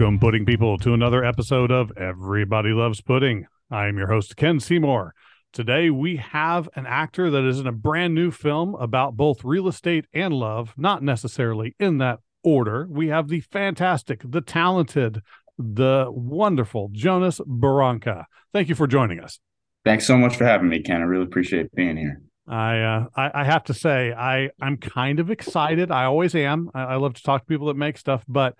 Welcome, pudding people, to another episode of Everybody Loves Pudding. I am your host, Ken Seymour. Today, we have an actor that is in a brand new film about both real estate and love, not necessarily in that order. We have the fantastic, the talented, the wonderful Jonas Barranca. Thank you for joining us. Thanks so much for having me, Ken. I really appreciate being here. I, uh, I, I have to say I I'm kind of excited. I always am. I, I love to talk to people that make stuff, but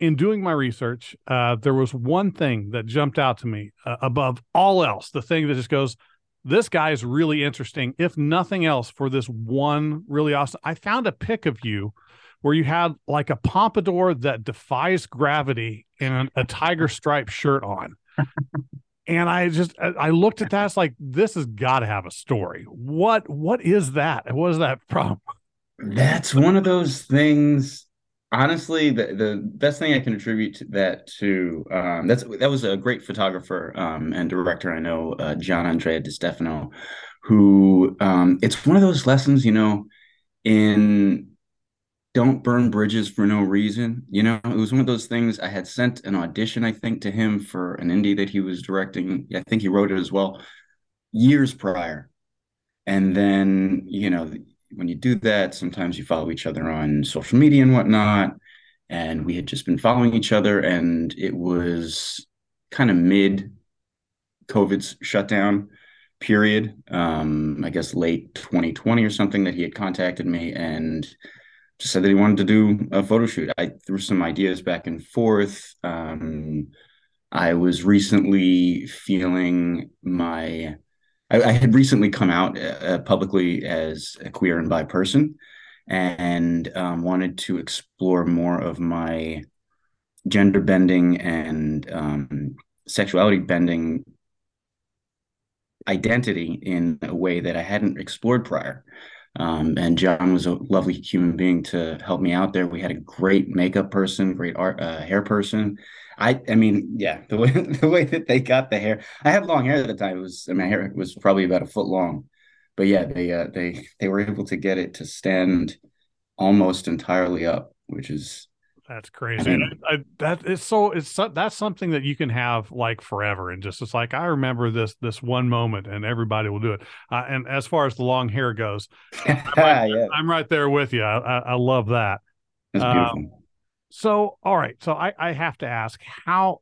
in doing my research, uh, there was one thing that jumped out to me uh, above all else. The thing that just goes, this guy is really interesting. If nothing else, for this one really awesome, I found a pic of you where you had like a pompadour that defies gravity and a tiger stripe shirt on. and I just I looked at that. It's like this has got to have a story. What what is that? What is that from? That's one of those things honestly the, the best thing i can attribute that to um, that's that was a great photographer um, and director i know uh, john andrea di stefano who um, it's one of those lessons you know in don't burn bridges for no reason you know? It was one of those things i had sent an audition i think to him for an indie that he was directing. I think he wrote it as well years prior. And then you know when you do that, sometimes you follow each other on social media and whatnot. And we had just been following each other, and it was kind of mid COVID's shutdown period. Um, I guess late 2020 or something that he had contacted me and just said that he wanted to do a photo shoot. I threw some ideas back and forth. Um, I was recently feeling my I, I had recently come out uh, publicly as a queer and bi person and um, wanted to explore more of my gender bending and um, sexuality bending identity in a way that I hadn't explored prior. Um, and John was a lovely human being to help me out there. We had a great makeup person, great art uh, hair person, I I mean, yeah, the way the way that they got the hair. I had long hair at the time. It was my hair was probably about a foot long, but yeah, they uh, they they were able to get it to stand almost entirely up, which is that's crazy. Mean, I, I, that is so. It's so, that's something that you can have like forever, and just it's like I remember this this one moment, and everybody will do it. Uh, and as far as the long hair goes, I'm, right, yeah. I'm right there with you. I, I love that. Um, so, all right. So I, I have to ask how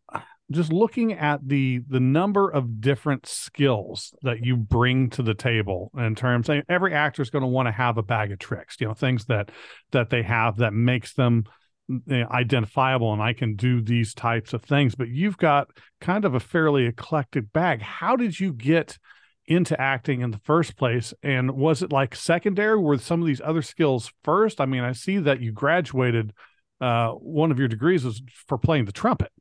just looking at the the number of different skills that you bring to the table in terms of every actor is going to want to have a bag of tricks, you know, things that that they have that makes them identifiable and I can do these types of things. But you've got kind of a fairly eclectic bag. How did you get into acting in the first place? And was it like secondary? Were some of these other skills first? I mean, I see that you graduated uh, one of your degrees was for playing the trumpet.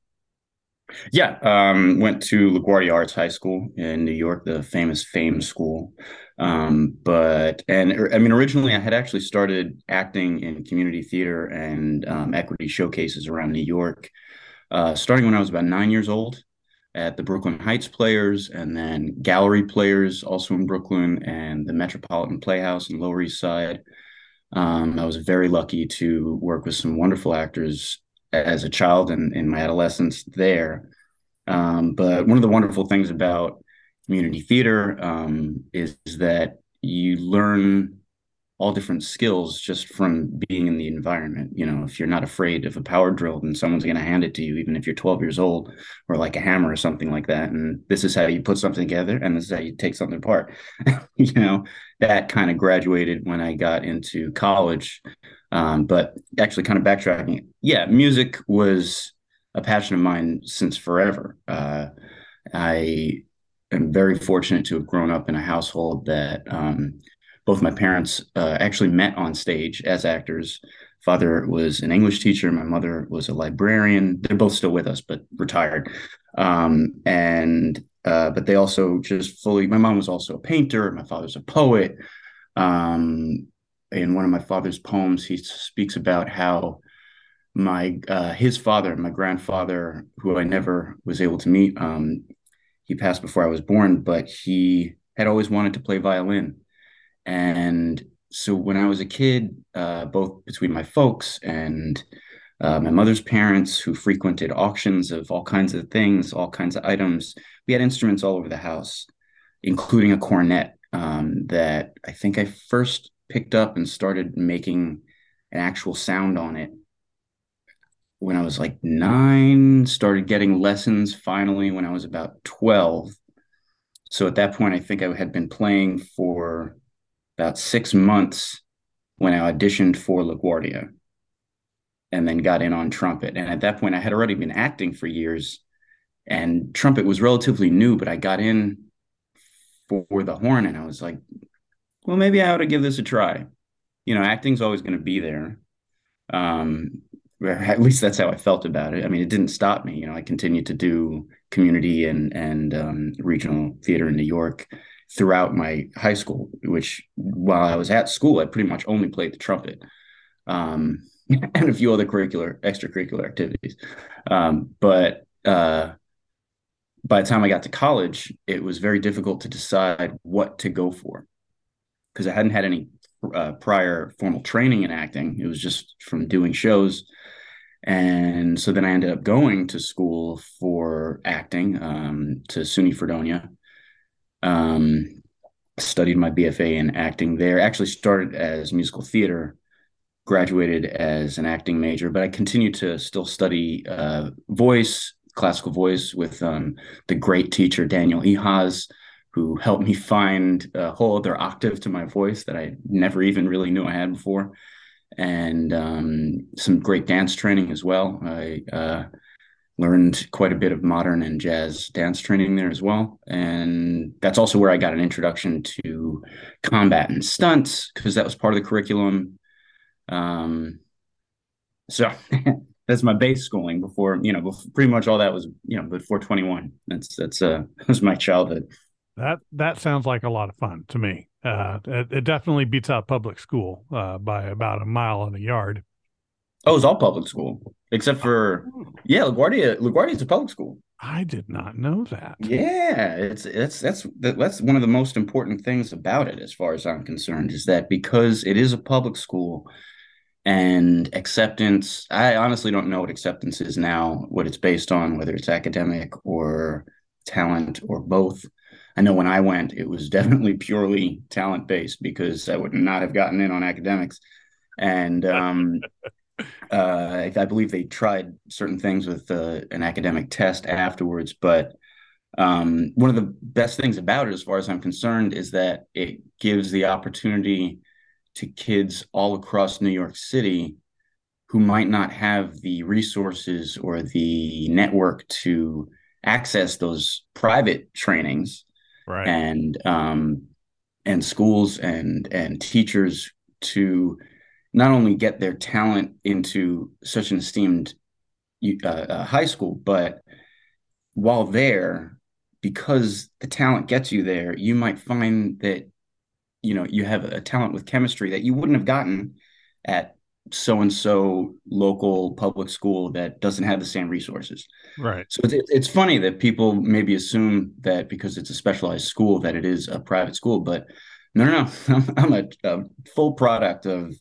Yeah, um, went to LaGuardia Arts High School in New York, the famous Fame School. Um, but and er, I mean, originally I had actually started acting in community theater and um, equity showcases around New York, uh, starting when I was about nine years old at the Brooklyn Heights Players, and then Gallery Players, also in Brooklyn, and the Metropolitan Playhouse in Lower East Side. Um, I was very lucky to work with some wonderful actors as a child and in my adolescence there. Um, but one of the wonderful things about community theater um, is, is that you learn all different skills just from being in the environment. You know, if you're not afraid of a power drill, then someone's going to hand it to you, even if you're 12 years old, or like a hammer or something like that. And this is how you put something together, and this is how you take something apart. you know, that kind of graduated when I got into college. Um, but actually, kind of backtracking, yeah, music was a passion of mine since forever. Uh, I am very fortunate to have grown up in a household that um, both my parents uh, actually met on stage as actors. Father was an English teacher. My mother was a librarian. They're both still with us, but retired. Um, and uh, but they also just fully. My mom was also a painter. My father's a poet. Um, in one of my father's poems, he speaks about how my uh, his father, my grandfather, who I never was able to meet, um, he passed before I was born, but he had always wanted to play violin and so when I was a kid, uh, both between my folks and uh, my mother's parents who frequented auctions of all kinds of things, all kinds of items. We had instruments all over the house, including a cornet um, that I think I first picked up and started making an actual sound on it when I was like nine, started getting lessons finally when I was about 12. So at that point, I think I had been playing for about six months when I auditioned for LaGuardia and then got in on trumpet. And at that point, I had already been acting for years, and trumpet was relatively new, but I got in for the horn, and I was like, well, maybe I ought to give this a try. You know, acting's always going to be there. Um, at least that's how I felt about it. I mean, it didn't stop me. You know, I continued to do community and and um, regional theater in New York throughout my high school. Which, while I was at school, I pretty much only played the trumpet. Um, and a few other curricular extracurricular activities. Um, but uh, by the time I got to college, it was very difficult to decide what to go for because I hadn't had any uh, prior formal training in acting. It was just from doing shows. And so then I ended up going to school for acting um, to SUNY Fredonia. Um, studied my BFA in acting there. Actually started as musical theater graduated as an acting major, but I continued to still study uh, voice, classical voice, with um, the great teacher Daniel Ehas, who helped me find a whole other octave to my voice that I never even really knew I had before, and um, some great dance training as well. I uh, learned quite a bit of modern and jazz dance training there as well, and that's also where I got an introduction to combat and stunts because that was part of the curriculum um, so that's my base schooling before, you know, before, pretty much all that was, you know, before 21. That's, that's, uh, that was my childhood. That, that sounds like a lot of fun to me. Uh, it, it definitely beats out public school, uh, by about a mile and a yard. Oh, it was all public school except for, oh. yeah, LaGuardia, LaGuardia is a public school. I did not know that. Yeah, it's it's that's that's one of the most important things about it, as far as I'm concerned, is that because it is a public school, and acceptance i honestly don't know what acceptance is now what it's based on whether it's academic or talent or both i know when i went it was definitely purely talent based because i would not have gotten in on academics. And um, uh, I, I, believe they tried certain things with uh, an academic test afterwards. But um, one of the best things about it as far as i'm concerned is that it gives the opportunity to kids all across New York City who might not have the resources or the network to access those private trainings right. and um, and schools and and teachers to not only get their talent into such an esteemed uh, uh, high school, but while there, because the talent gets you there, you might find that you know you have a talent with chemistry that you wouldn't have gotten at so and so local public school that doesn't have the same resources. Right. So it's, it's funny that people maybe assume that because it's a specialized school that it is a private school, but no, no, no. I'm, I'm a, a, full product of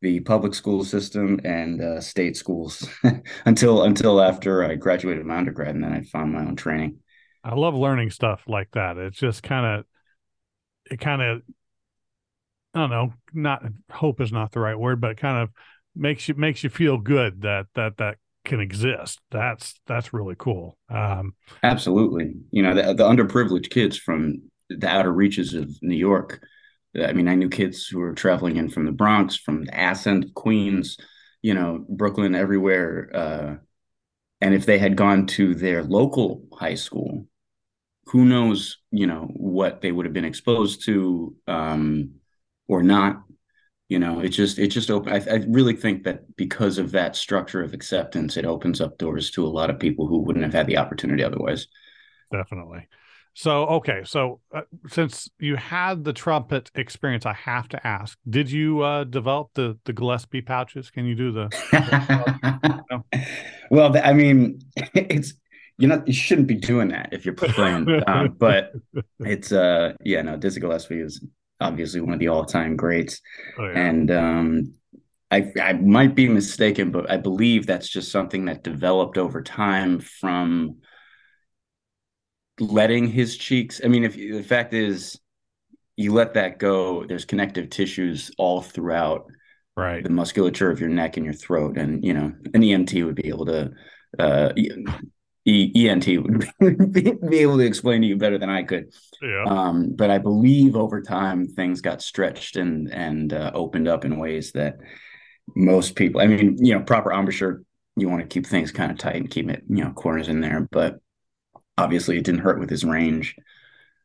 the public school system and uh, state schools until until after I graduated my undergrad, and then I found my own training. I love learning stuff like that. It's just kind of it kind of I don't know, not hope is not the right word, but it kind of makes you makes you feel good that that that can exist. That's that's really cool. Um, Absolutely, you know the, the underprivileged kids from the outer reaches of New York. I mean, I knew kids who were traveling in from the Bronx, from the of Queens, you know, Brooklyn, everywhere. Uh, and if they had gone to their local high school, who knows, you know, what they would have been exposed to. Um, or not you know it just it just open I, I, really think that because of that structure of acceptance it opens up doors to a lot of people who wouldn't have had the opportunity otherwise definitely so okay so uh, since you had the trumpet experience i have to ask did you uh, develop the the gillespie pouches can you do the no? well i mean it's you know you shouldn't be doing that if you're playing um, but it's uh yeah no dizzy gillespie is obviously one of the all-time greats. Oh, yeah. And um, I, I might be mistaken, but I believe that's just something that developed over time from letting his cheeks. I mean, if the fact is, you let that go, there's connective tissues all throughout right the musculature of your neck and your throat, and you know, an EMT would be able to. Uh, E- ENT would be, be able to explain to you better than I could. yeah Um, but I believe over time things got stretched and and uh, opened up in ways that most people. I mean, you know, proper embouchure, you want to keep things kind of tight and keep it, you know, corners in there. But obviously, it didn't hurt with his range.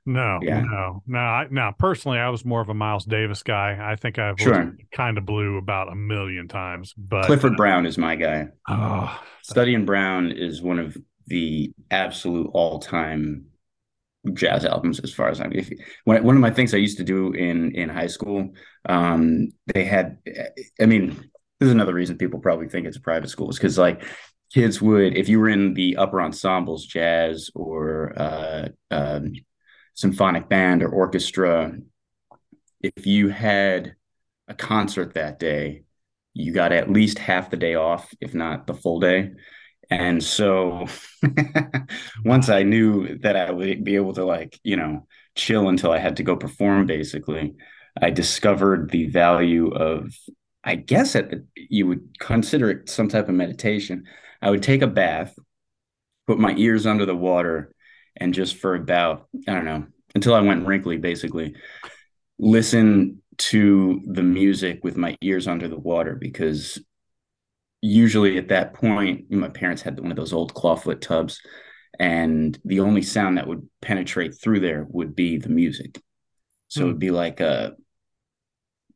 no Yeah. no no I, now personally i was more of a miles davis guy i think i've Sure. kind of blew about a million times but Clifford Brown is my guy. oh Study in Brown is one of the absolute all-time jazz albums as far as I'm if one, one of my things I used to do in in high school um they had I mean this is another reason people probably think it's a private school is because like kids would if you were in the upper ensembles jazz or uh um symphonic band or orchestra if you had a concert that day you got at least half the day off if not the full day and so once I knew that I would be able to like, you know, chill until I had to go perform basically, I discovered the value of I guess you would consider it some type of meditation. I would take a bath, put my ears under the water and just for about I don't know, until I went wrinkly basically, listen to the music with my ears under the water because usually at that point, my parents had one of those old clawfoot tubs, and the only sound that would penetrate through there would be the music. So Hmm. it'd be like a,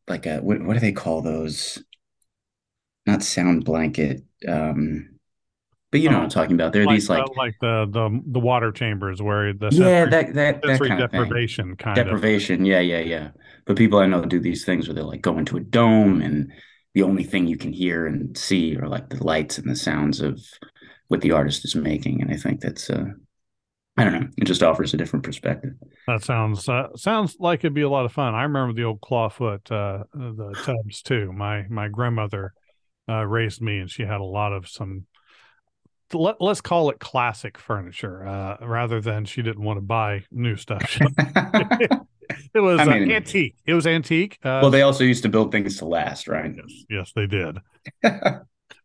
like a what, what do they call those? Not sound blanket, um, but you know what I'm talking about. There are like, these like the, like the the the water chambers where the yeah, that that that kind of thing. deprivation kind of Deprivation, yeah, yeah, yeah. But people I know do these things where they like go into a dome and the only thing you can hear and see are like the lights and the sounds of what the artist is making. And I think that's uh I don't know, it just offers a different perspective. That sounds uh, sounds like it'd be a lot of fun. I remember the old clawfoot uh, the tubs too. My my grandmother uh, raised me, and she had a lot of some. Let, let's call it classic furniture, uh, rather than she didn't want to buy new stuff. it was I uh, antique. It was antique. Uh, well, they also used to build things to last, right? yes, yes, they did.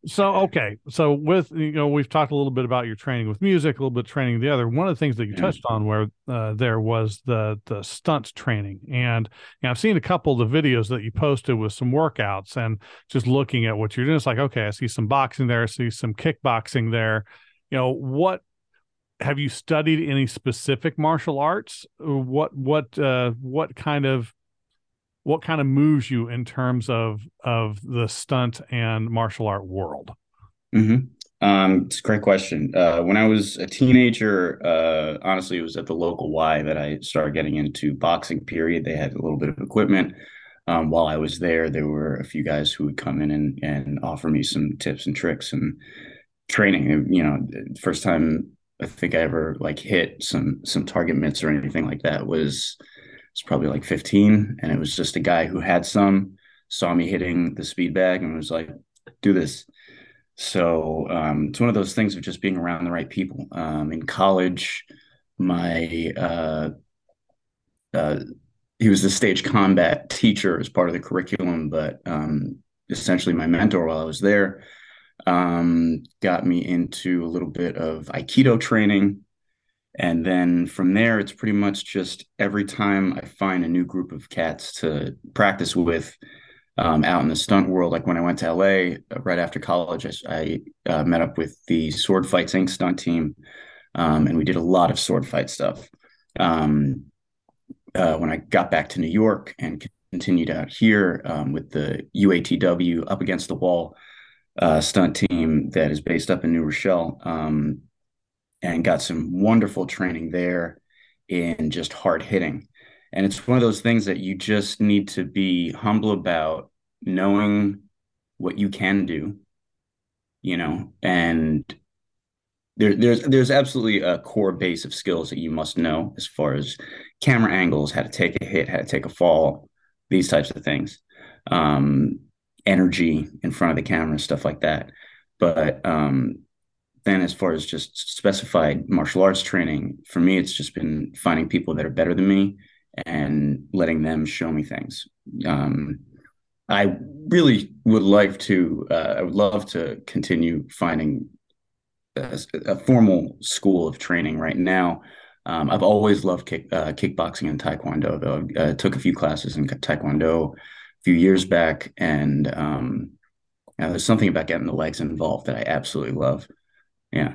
So okay, so with you know we've talked a little bit about your training with music, a little bit of training the other. One of the things that you Yeah. touched on where uh, there was the the stunt training, and, and I've seen a couple of the videos that you posted with some workouts, and just looking at what you're doing, it's like okay, I see some boxing there, I see some kickboxing there. You know what? Have you studied any specific martial arts? What what uh, what kind of what kind of moves you in terms of of the stunt and martial art world? hmm Um, it's a great question. Uh, when I was a teenager, uh, honestly, it was at the local Y that I started getting into boxing. Period. They had a little bit of equipment. Um, while I was there, there were a few guys who would come in and and offer me some tips and tricks and training. You know, first time I think I ever like hit some some target mitts or anything like that was it's probably like 15, and it was just a guy who had some saw me hitting the speed bag and was like, "Do this." So um, it's one of those things of just being around the right people. Um, in college, my uh, uh, he was the stage combat teacher as part of the curriculum, but um, essentially my mentor while I was there um, got me into a little bit of Aikido training. And then from there, it's pretty much just every time I find a new group of cats to practice with, um, out in the stunt world. Like when I went to LA uh, right after college, I, I uh, met up with the Sword Fights Inc. stunt team, um, and we did a lot of sword fight stuff. Um, uh, when I got back to New York and continued out here um, with the UATW Up Against the Wall uh, stunt team that is based up in New Rochelle, um, and got some wonderful training there in just hard hitting. And it's one of those things that you just need to be humble about knowing what you can do, you know, and there, there's there's absolutely a core base of skills that you must know as far as camera angles, how to take a hit, how to take a fall, these types of things. Um, energy in front of the camera, stuff like that. But um, then, as far as just specified martial arts training, for me, it's just been finding people that are better than me and letting them show me things. Um, I really would like to. Uh, I would love to continue finding a, a, formal school of training right now. Um, I've always loved kick, uh, kickboxing and taekwondo, though. I uh, took a few classes in taekwondo few years back, and um, there's something about getting the legs involved that I absolutely love. Yeah.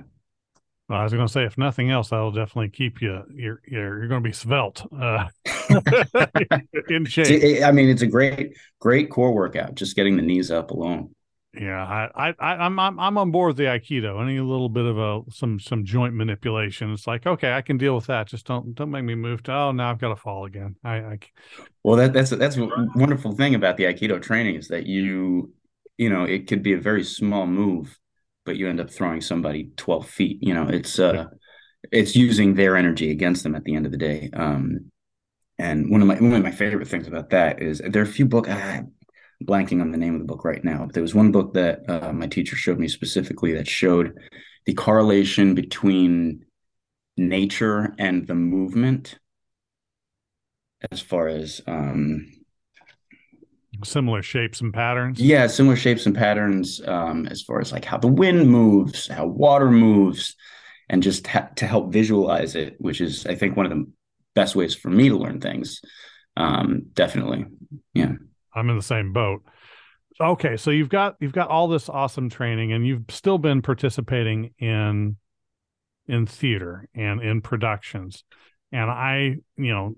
Well, I was going to say, if nothing else, that'll definitely keep you. You're you're, you're going to be svelte, uh, in shape. I mean, it's a great great core workout. Just getting the knees up alone. Yeah, I, I, I'm, I'm, I'm on board with the Aikido. Any little bit of a some, some joint manipulation, it's like, okay, I can deal with that. Just don't, don't make me move to. Oh, now I've got to fall again. I, I well, that, that's that's a wonderful thing about the Aikido training is that you, you know, it could be a very small move, but you end up throwing somebody twelve feet. You know, it's uh, it's using their energy against them at the end of the day. Um, and one of my one of my favorite things about that is there are a few books. Ah, blanking on the name of the book right now, but there was one book that uh, my teacher showed me specifically that showed the correlation between nature and the movement as far as um, similar shapes and patterns? Yeah similar shapes and patterns um, as far as like how the wind moves how water moves and just ha- to help visualize it which is i think one of the best ways for me to learn things. Um, definitely. Yeah I'm in the same boat. Okay, so you've got you've got all this awesome training, and you've still been participating in in theater and in productions. And I, you know,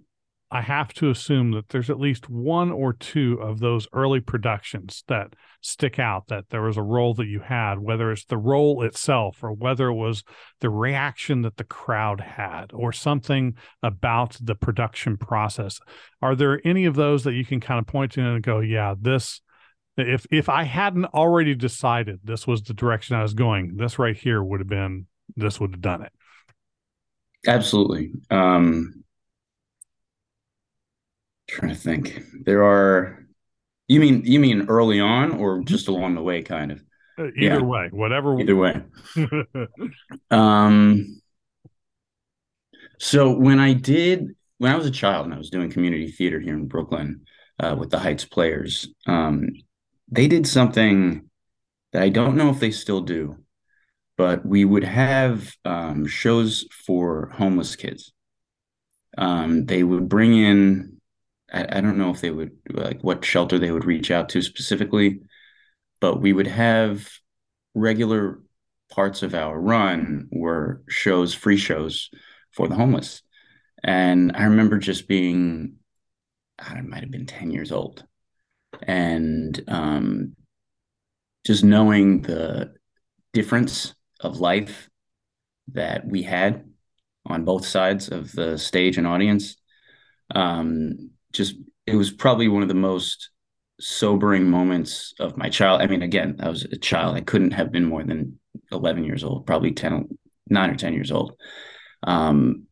I have to assume that there's at least one or two of those early productions that stick out that there was a role that you had, whether it's the role itself or whether it was the reaction that the crowd had or something about the production process. Are there any of those that you can kind of point to and go, yeah, this if if I hadn't already decided this was the direction I was going, this right here would have been this would have done it. Absolutely. Um trying to think. There are you mean you mean early on or just along the way kind of? Uh, either yeah. way, whatever. Either way. um so when I did when I was a child and I was doing community theater here in Brooklyn uh, with the Heights Players, um, they did something that I don't know if they still do, but we would have um, shows for homeless kids. Um, they would bring in I, I don't know if they would like what shelter they would reach out to specifically, but we would have regular parts of our run were shows, free shows for the homeless. And I remember just being, I might have been 10 years old. And um, just knowing the difference of life that we had on both sides of the stage and audience um, just it was probably one of the most sobering moments of my child. I mean, again, I was a child. I couldn't have been more than 11 years old, probably 10, nine or 10 years old. Um,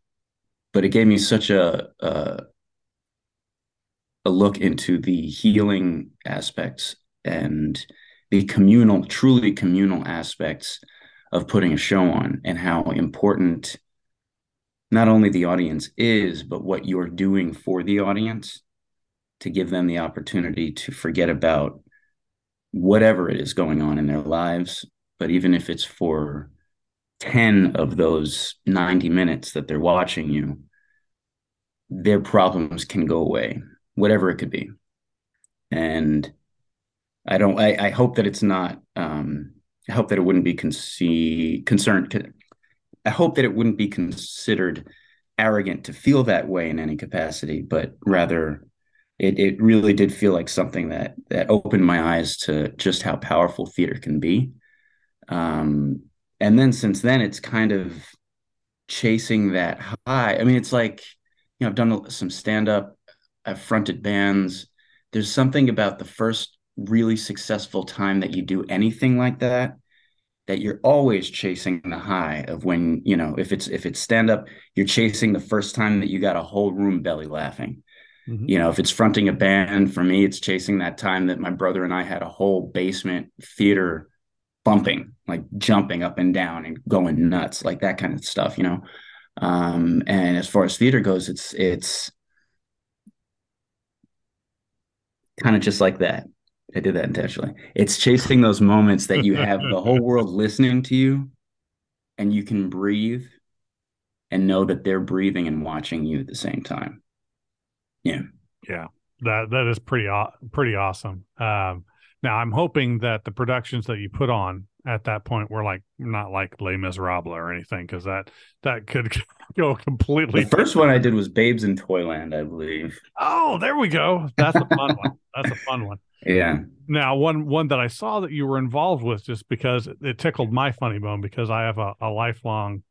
but it gave me such a, a, a look into the healing aspects and the communal, truly communal aspects of putting a show on and how important not only the audience is, but what you're doing for the audience to give them the opportunity to forget about whatever it is going on in their lives. But even if it's for 10 of those 90 minutes that they're watching you, their problems can go away, whatever it could be. And I don't, I, I hope that it's not, um, I hope that it wouldn't be conce- concerned, I hope that it wouldn't be considered arrogant to feel that way in any capacity, but rather it, it really did feel like something that that opened my eyes to just how powerful theater can be. Um, and then since then, it's kind of chasing that high. I mean, it's like you know, I've done some stand up, I've fronted bands. There's something about the first really successful time that you do anything like that that you're always chasing the high of when you know if it's if it's stand up you're chasing the first time that you got a whole room belly laughing Mm-hmm. You know, if it's fronting a band, for me, it's chasing that time that my brother and I had a whole basement theater bumping, like jumping up and down and going nuts, like that kind of stuff, you know. Um, and as far as theater goes, it's it's kind of just like that. I did that intentionally. It's chasing those moments that you have the whole world listening to you and you can breathe and know that they're breathing and watching you at the same time. Yeah. Yeah. That that is pretty pretty awesome. Um, now I'm hoping that the productions that you put on at that point were like not like Les Miserables or anything because that that could go completely. The first one I did was Babes in Toyland, I believe. Oh, there we go. That's a fun one. That's a fun one. Yeah. Now, one one that I saw that you were involved with, just because it tickled my funny bone, because I have a, a lifelong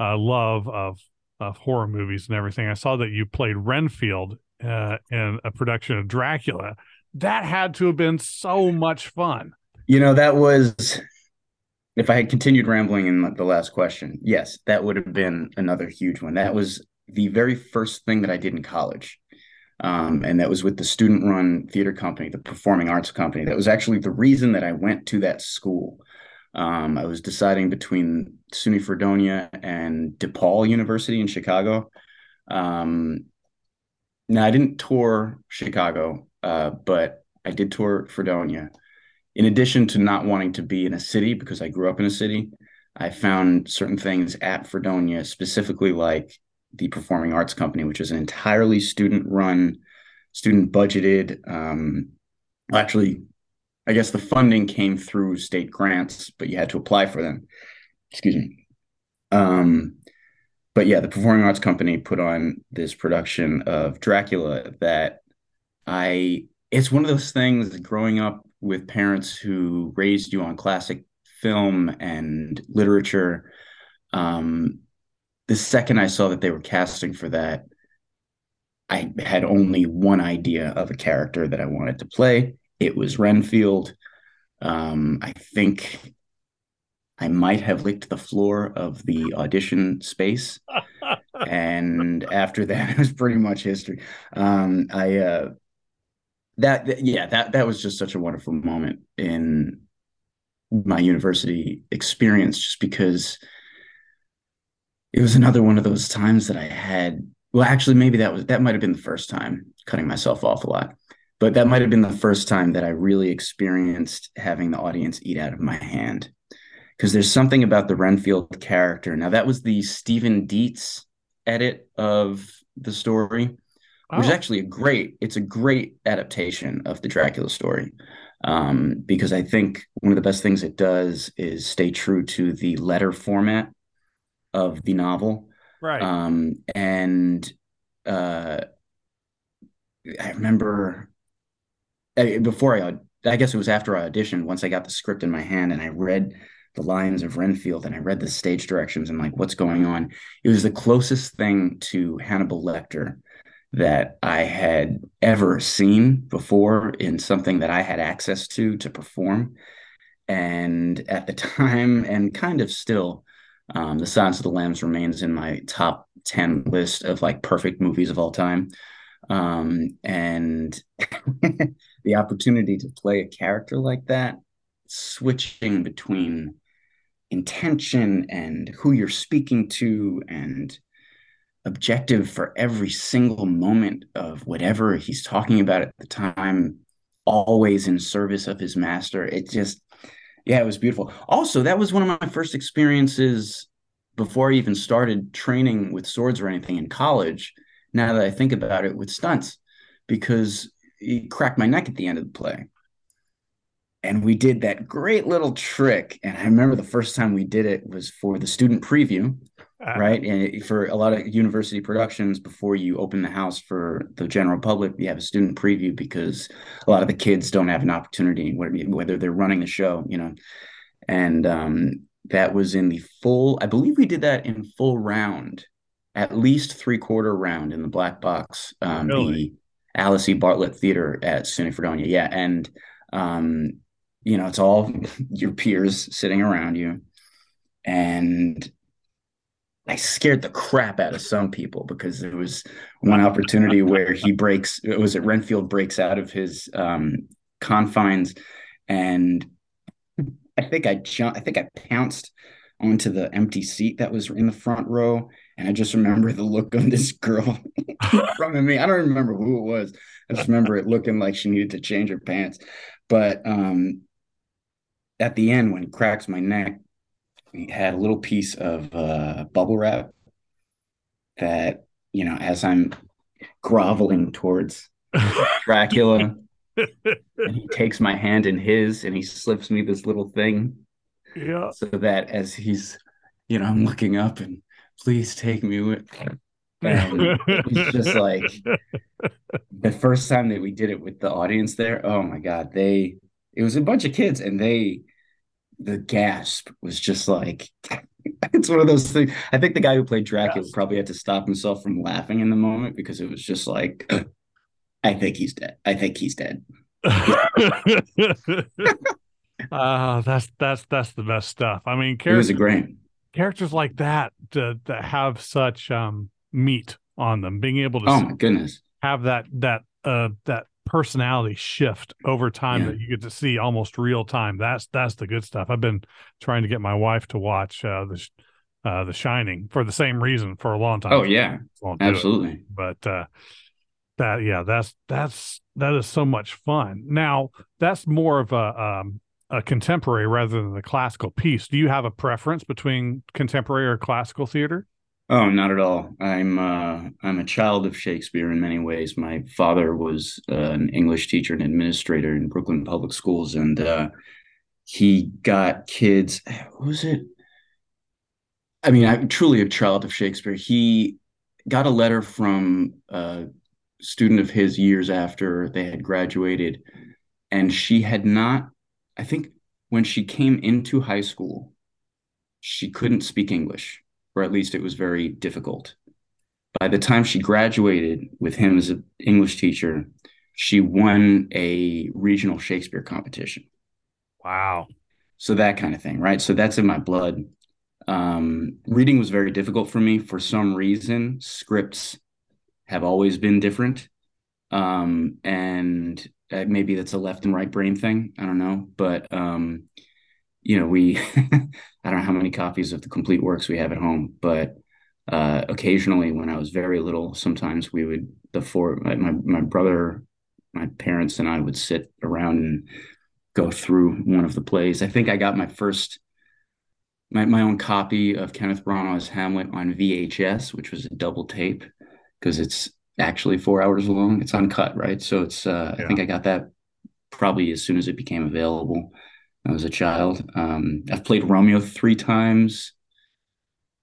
uh, love of of horror movies and everything. I saw that you played Renfield uh, in a production of Dracula. That had to have been so much fun. You know, that was. If I had continued rambling in the last question, yes, that would have been another huge one. That was the very first thing that I did in college. Um, and that was with the student run theater company, the performing arts company. That was actually the reason that I went to that school. Um, I was deciding between SUNY Fredonia and DePaul University in Chicago. Um, now, I didn't tour Chicago, uh, but I did tour Fredonia. In addition to not wanting to be in a city because I grew up in a city, I found certain things at Fredonia, specifically like the Performing Arts Company, which is an entirely student run, student budgeted. Um, actually, I guess the funding came through state grants, but you had to apply for them. Excuse me. Um, but yeah, the Performing Arts Company put on this production of Dracula that I, it's one of those things growing up with parents who raised you on classic film and literature. Um, the second I saw that they were casting for that, I had only one idea of a character that I wanted to play. It was Renfield. Um, I think I might have licked the floor of the audition space. and after that, it was pretty much history. Um, I, uh, that, that, yeah, that, that was just such a wonderful moment in my university experience, just because it was another one of those times that I had. Well, actually, maybe that was that might have been the first time cutting myself off a lot, but that might have been the first time that I really experienced having the audience eat out of my hand. Because there's something about the Renfield character. Now that was the Steven Dietz edit of the story, oh. which is oh. actually a great. It's a great adaptation of the Dracula story. Um, because I think one of the best things it does is stay true to the letter format of the novel. Right. Um, and uh, I remember before I, I guess it was after I auditioned, once I got the script in my hand and I read the lines of Renfield and I read the stage directions and like what's going on. It was the closest thing to Hannibal Lecter that I had ever seen before in something that I had access to to perform. And at the time, and kind of still, um, the Silence of the Lambs remains in my top 10 list of like perfect movies of all time. Um, and the opportunity to play a character like that, switching between intention and who you're speaking to and objective for every single moment of whatever he's talking about at the time, always in service of his master. It just, yeah, it was beautiful. Also, that was one of my first experiences before I even started training with swords or anything in college. Now that I think about it, with stunts, because he cracked my neck at the end of the play. And we did that great little trick. And I remember the first time we did it was for the student preview, right? And for a lot of university productions, before you open the house for the general public, you have a student preview because a lot of the kids don't have an opportunity, whether they're running the show, you know. And um, that was in the full, I believe we did that in full round, at least three quarter round in the black box, um, really? the Alice E. Bartlett Theater at SUNY Fredonia. Yeah. And, um, you know, it's all your peers sitting around you. And I scared the crap out of some people because there was one opportunity where he breaks. It was at Renfield breaks out of his um, confines, and I think I jumped. I think I pounced onto the empty seat that was in the front row, and I just remember the look of this girl from me. I don't remember who it was. I just remember it looking like she needed to change her pants. But um, at the end, when cracks my neck, had a little piece of uh, bubble wrap that, you know, as I'm groveling towards Dracula, and he takes my hand in his and he slips me this little thing. Yeah. So that as he's, you know, I'm looking up and please take me with. And it's just like the first time that we did it with the audience there. Oh my God. They, it was a bunch of kids and they, the gasp was just like it's one of those things. I think the guy who played Dracula yes. probably had to stop himself from laughing in the moment because it was just like, I think he's dead. I think he's dead. uh that's that's that's the best stuff. I mean, characters, characters like that to, to have such um meat on them, being able to oh my goodness have that that uh that personality shift over time yeah. that you get to see almost real time. That's that's the good stuff. I've been trying to get my wife to watch uh, the uh, The Shining for the same reason for a long time. Oh yeah, absolutely. But uh, that yeah, that's that's that is so much fun. Now that's more of a um, a contemporary rather than the classical piece. Do you have a preference between contemporary or classical theater? Oh, not at all. I'm uh, I'm a child of Shakespeare in many ways. My father was uh, an English teacher and administrator in Brooklyn Public Schools, and uh, he got kids. What was it? I mean, I'm truly a child of Shakespeare. He got a letter from a student of his years after they had graduated, and she had not. I think when she came into high school, she couldn't speak English or at least it was very difficult. By the time she graduated with him as an English teacher, she won a regional Shakespeare competition. Wow. So that kind of thing, right? So that's in my blood. Um, reading was very difficult for me for some reason. Scripts have always been different. Um, and uh, maybe that's a left and right brain thing. I don't know. But um, you know, we I don't know how many copies of the complete works we have at home, but uh, occasionally when I was very little, sometimes we would the four my my brother, my parents, and I would sit around and go through one of the plays. I think I got my first my, my own copy of Kenneth Branagh's Hamlet on VHS, which was a double tape because it's actually four hours long. It's uncut, right? So it's uh, yeah. I think I got that probably as soon as it became available. I was a child. Um, I've played Romeo three times.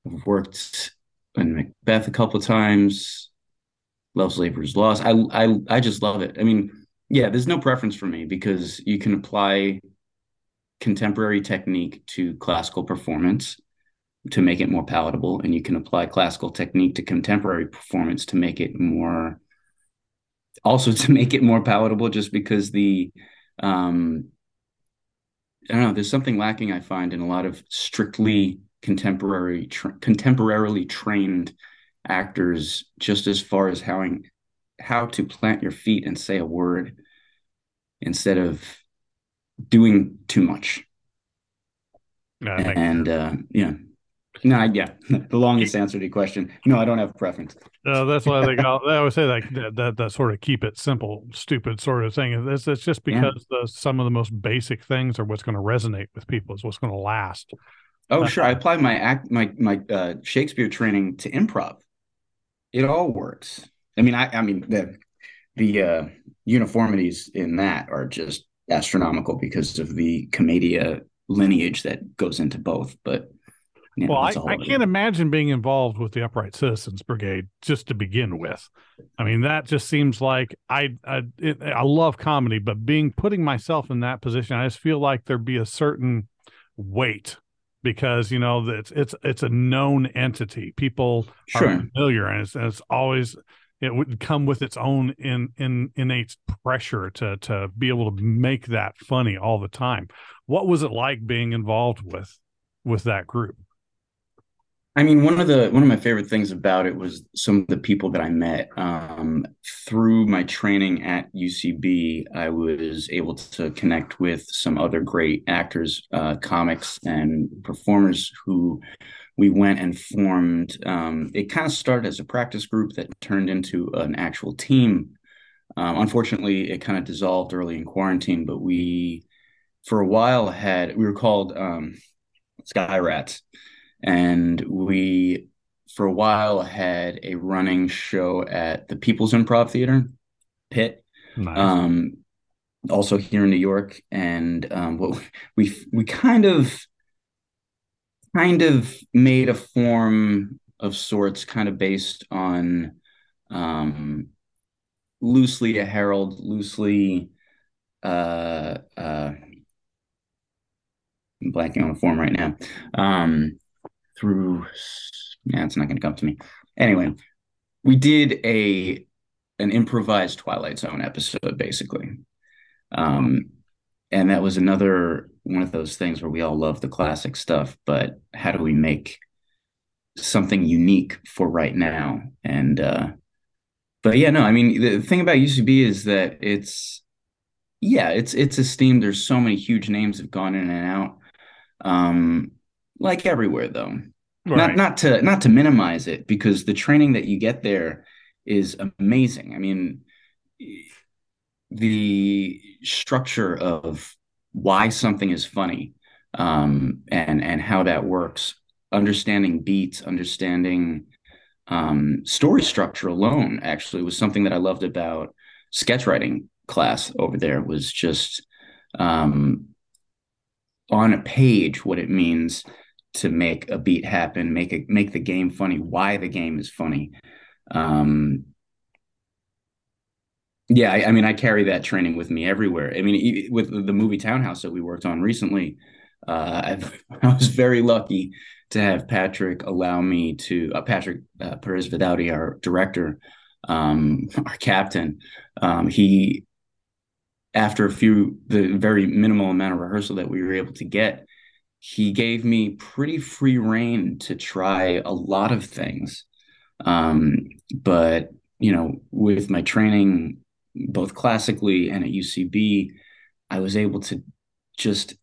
I've worked in Macbeth a couple of times. Love's Labor's Lost. I I I just love it. I mean, yeah, there's no preference for me because you can apply contemporary technique to classical performance to make it more palatable, and you can apply classical technique to contemporary performance to make it more also to make it more palatable just because the um I don't know. There's something lacking I find in a lot of strictly contemporary, tra- contemporarily trained actors, just as far as how how to plant your feet and say a word instead of doing too much. No, and uh, yeah, no, yeah. The longest answer to your question. No, I don't have preference. No, that's why they got. I always say that, that that that sort of keep it simple, stupid sort of thing. It's, it's just because yeah. the, some of the most basic things are what's going to resonate with people. Is what's going to last. Oh, uh, sure. I apply my act my my uh, Shakespeare training to improv. It all works. I mean, I I mean the the uh, uniformities in that are just astronomical because of the commedia lineage that goes into both, but you know, well, I, I can't imagine being involved with the Upright Citizens Brigade just to begin with. I mean, that just seems like I I, it, I love comedy, but being putting myself in that position, I just feel like there'd be a certain weight because you know it's it's it's a known entity. People sure. are familiar, and it's, and it's always it would come with its own in in innate pressure to to be able to make that funny all the time. What was it like being involved with with that group? I mean, one of the one of my favorite things about it was some of the people that I met um, through my training at UCB. I was able to connect with some other great actors, uh, comics, and performers who we went and formed. Um, it kind of started as a practice group that turned into an actual team. Um, unfortunately, it kind of dissolved early in quarantine, but we, for a while, had we were called um, Sky Rats and we for a while had a running show at the People's Improv Theater, Pit. Nice. Um, also here in New York, and um, what we we kind of kind of made a form of sorts, kind of based on um, loosely a Harold, loosely uh, uh, I'm blanking on a form right now. Um, through yeah it's not going to come to me. Anyway we did a an improvised twilight zone episode basically. Um and that was another one of those things where we all love the classic stuff but how do we make something unique for right now? And uh but yeah no i mean the thing about ucb is that it's yeah it's it's esteemed. There's so many huge names have gone in and out. Um like everywhere though right. not not to not to minimize it because the training that you get there is amazing i mean the structure of why something is funny um, and and how that works understanding beats understanding um, story structure alone actually was something that i loved about sketch writing class over there was just um, on a page what it means to make a beat happen, make it make the game funny, why the game is funny. Um, yeah, I, I, mean, I carry that training with me everywhere. I mean, with the movie Townhouse that we worked on recently, uh, I was very lucky to have Patrick allow me to uh, Patrick uh, Perez Vidauti, our director, um, our captain. Um, he, after a few, the very minimal amount of rehearsal that we were able to get, he gave me pretty free reign to try a lot of things. Um, but you know, with my training, both classically and at UCB, I was able to just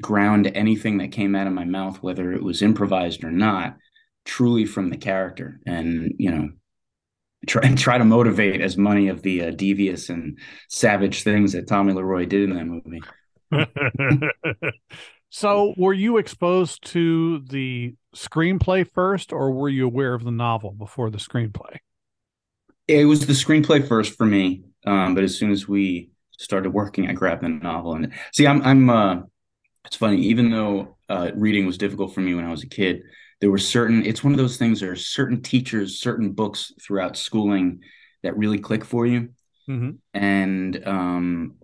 ground anything that came out of my mouth, whether it was improvised or not, truly from the character, and you know, try try to motivate as many of the uh, devious and savage things that Tommy Leroy did in that movie. So, were you exposed to the screenplay first, or were you aware of the novel before the screenplay? It was the screenplay first for me, um, but as soon as we started working, I grabbed the novel. And see, I'm, I'm. Uh, it's funny, even though uh, reading was difficult for me when I was a kid, there were certain. It's one of those things. There are certain teachers, certain books throughout schooling that really click for you. Mm-hmm. And um,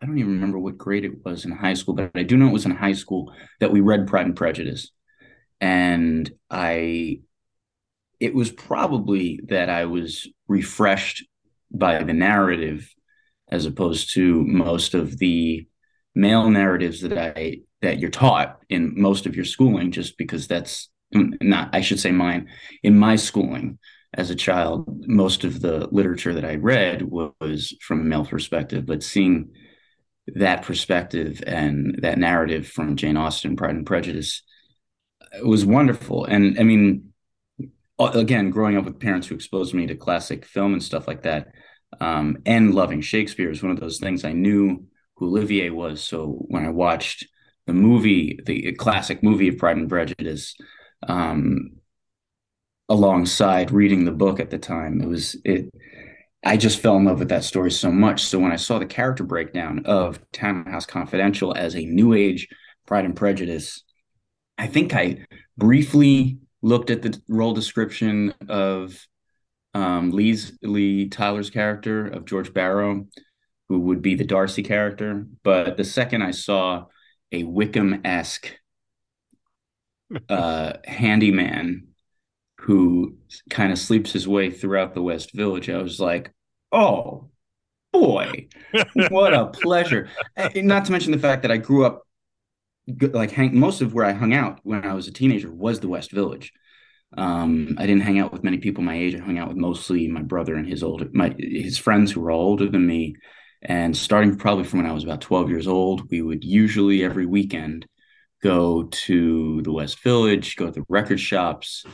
I don't even remember what grade it was in high school, but I do know it was in high school that we read Pride and Prejudice. And I, it was probably that I was refreshed by the narrative as opposed to most of the male narratives that I, that you're taught in most of your schooling, just because that's not, I should say mine, in my schooling as a child, most of the literature that I read was from a male perspective, but seeing that perspective and that narrative from Jane Austen, Pride and Prejudice, was wonderful. And I mean, again, growing up with parents who exposed me to classic film and stuff like that, um, and loving Shakespeare is one of those things I knew who Olivier was. So when I watched the movie, the classic movie of Pride and Prejudice, um, alongside reading the book at the time, it was it I just fell in love with that story so much. So when I saw the character breakdown of Townhouse Confidential as a new age Pride and Prejudice, I think I briefly looked at the role description of um, Lee's Lee Tyler's character of George Barrow, who would be the Darcy character. But the second I saw a Wickham esque uh, handyman who kind of sleeps his way throughout the West Village, I was like, oh boy, what a pleasure. Not to mention the fact that I grew up like hang most of where I hung out when I was a teenager was the West Village. Um, I didn't hang out with many people my age. I hung out with mostly my brother and his older my his friends who were all older than me. And starting probably from when I was about 12 years old, we would usually every weekend go to the West Village, go to the record shops,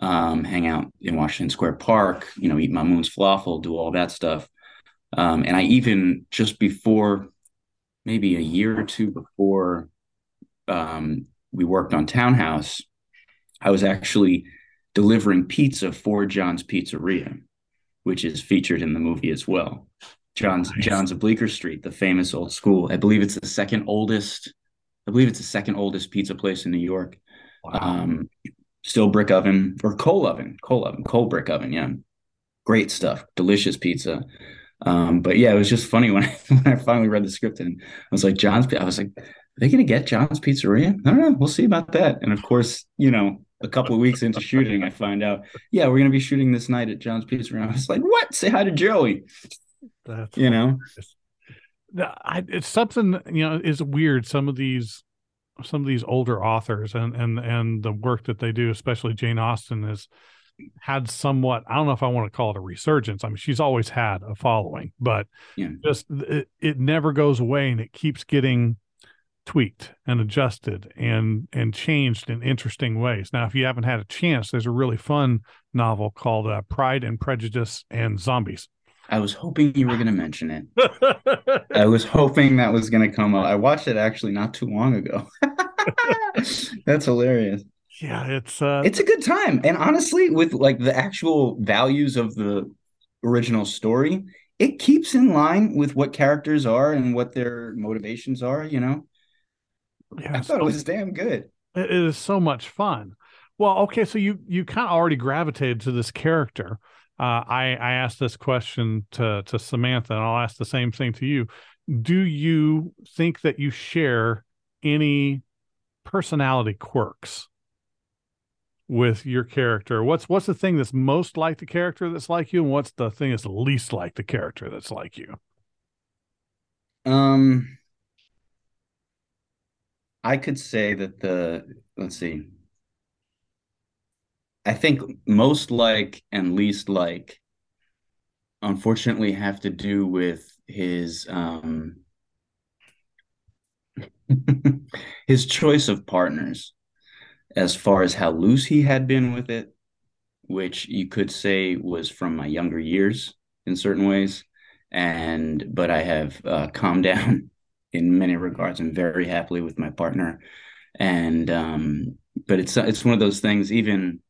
um, hang out in Washington Square Park, you know, eat Mamoun's falafel, do all that stuff. Um, and I even just before, maybe a year or two before um, we worked on Townhouse, I was actually delivering pizza for John's Pizzeria, which is featured in the movie as well. John's nice. John's of Bleecker Street, the famous old school. I believe it's the second oldest. I believe it's the second oldest pizza place in New York. Wow. Um, still brick oven or coal oven, coal oven, coal brick oven. Yeah, great stuff. Delicious pizza. Um, but yeah, it was just funny when I, when I finally read the script and I was like, John's. I was like, are they going to get John's Pizzeria? I don't know. We'll see about that. And of course, you know, a couple of weeks into shooting, I find out, yeah, we're going to be shooting this night at John's Pizzeria. I was like, what? Say hi to Joey. That's you know, I, it's something you know is weird. Some of these, some of these older authors and and and the work that they do, especially Jane Austen, is had somewhat i don't know if i want to call it a resurgence i mean she's always had a following but yeah. just it, it never goes away and it keeps getting tweaked and adjusted and and changed in interesting ways now if you haven't had a chance there's a really fun novel called uh, pride and prejudice and zombies I was hoping you were going to mention it. I was hoping that was going to come up. I watched it actually not too long ago. That's hilarious. Yeah, it's uh it's a good time. And honestly, with like the actual values of the original story, it keeps in line with what characters are and what their motivations are, you know. Yeah, I thought it was damn good. It is so much fun. Well, okay, so you you kind of already gravitated to this character uh, I I asked this question to to Samantha, and I'll ask the same thing to you. Do you think that you share any personality quirks with your character? What's what's the thing that's most like the character that's like you, and what's the thing that's least like the character that's like you? Um, I could say that the let's see I think most like and least like unfortunately have to do with his um his choice of partners as far as how loose he had been with it which you could say was from my younger years in certain ways. And but i have uh, calmed down in many regards i'm very happily with my partner. And um but it's it's one of those things even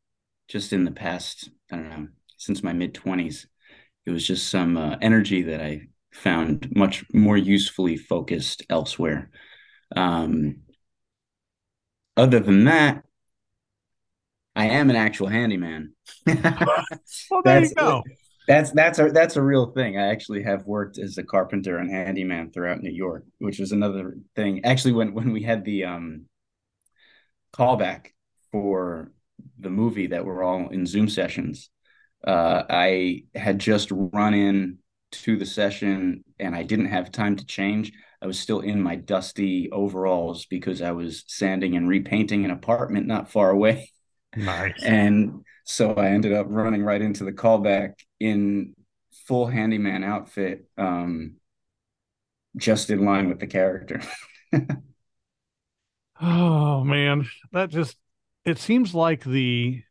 just in the past, I don't know, since my mid 20s, it was just some uh, energy that I found much more usefully focused elsewhere. Um, other than that, I am an actual handyman. well, there you go. That's that's a that's a real thing. I actually have worked as a carpenter and handyman throughout New York, which was another thing. Actually, when when we had the um, callback for the movie that were all in Zoom sessions. Uh, I had just run in to the session and I didn't have time to change. I was still in my dusty overalls because I was sanding and repainting an apartment not far away. Nice. and so I ended up running right into the callback in full handyman outfit, um, just in line with the character. oh man, that just it seems like the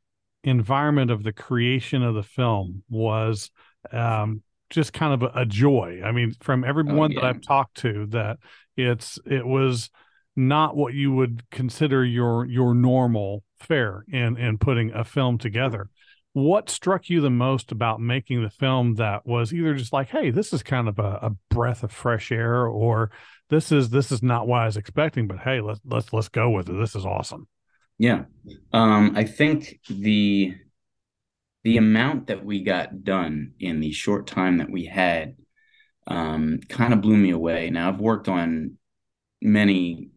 environment of the creation of the film was um, just kind of a, a, joy. I mean, from everyone oh, yeah. that I've talked to, that it's it was not what you would consider your your normal fare in in putting a film together. What struck you the most about making the film that was either just like, hey, this is kind of a, a breath of fresh air, or this is this is not what I was expecting, but hey, let's let's let's go with it. This is awesome. Yeah. Um, I think the the amount that we got done in the short time that we had um, kind of blew me away. Now I've worked on many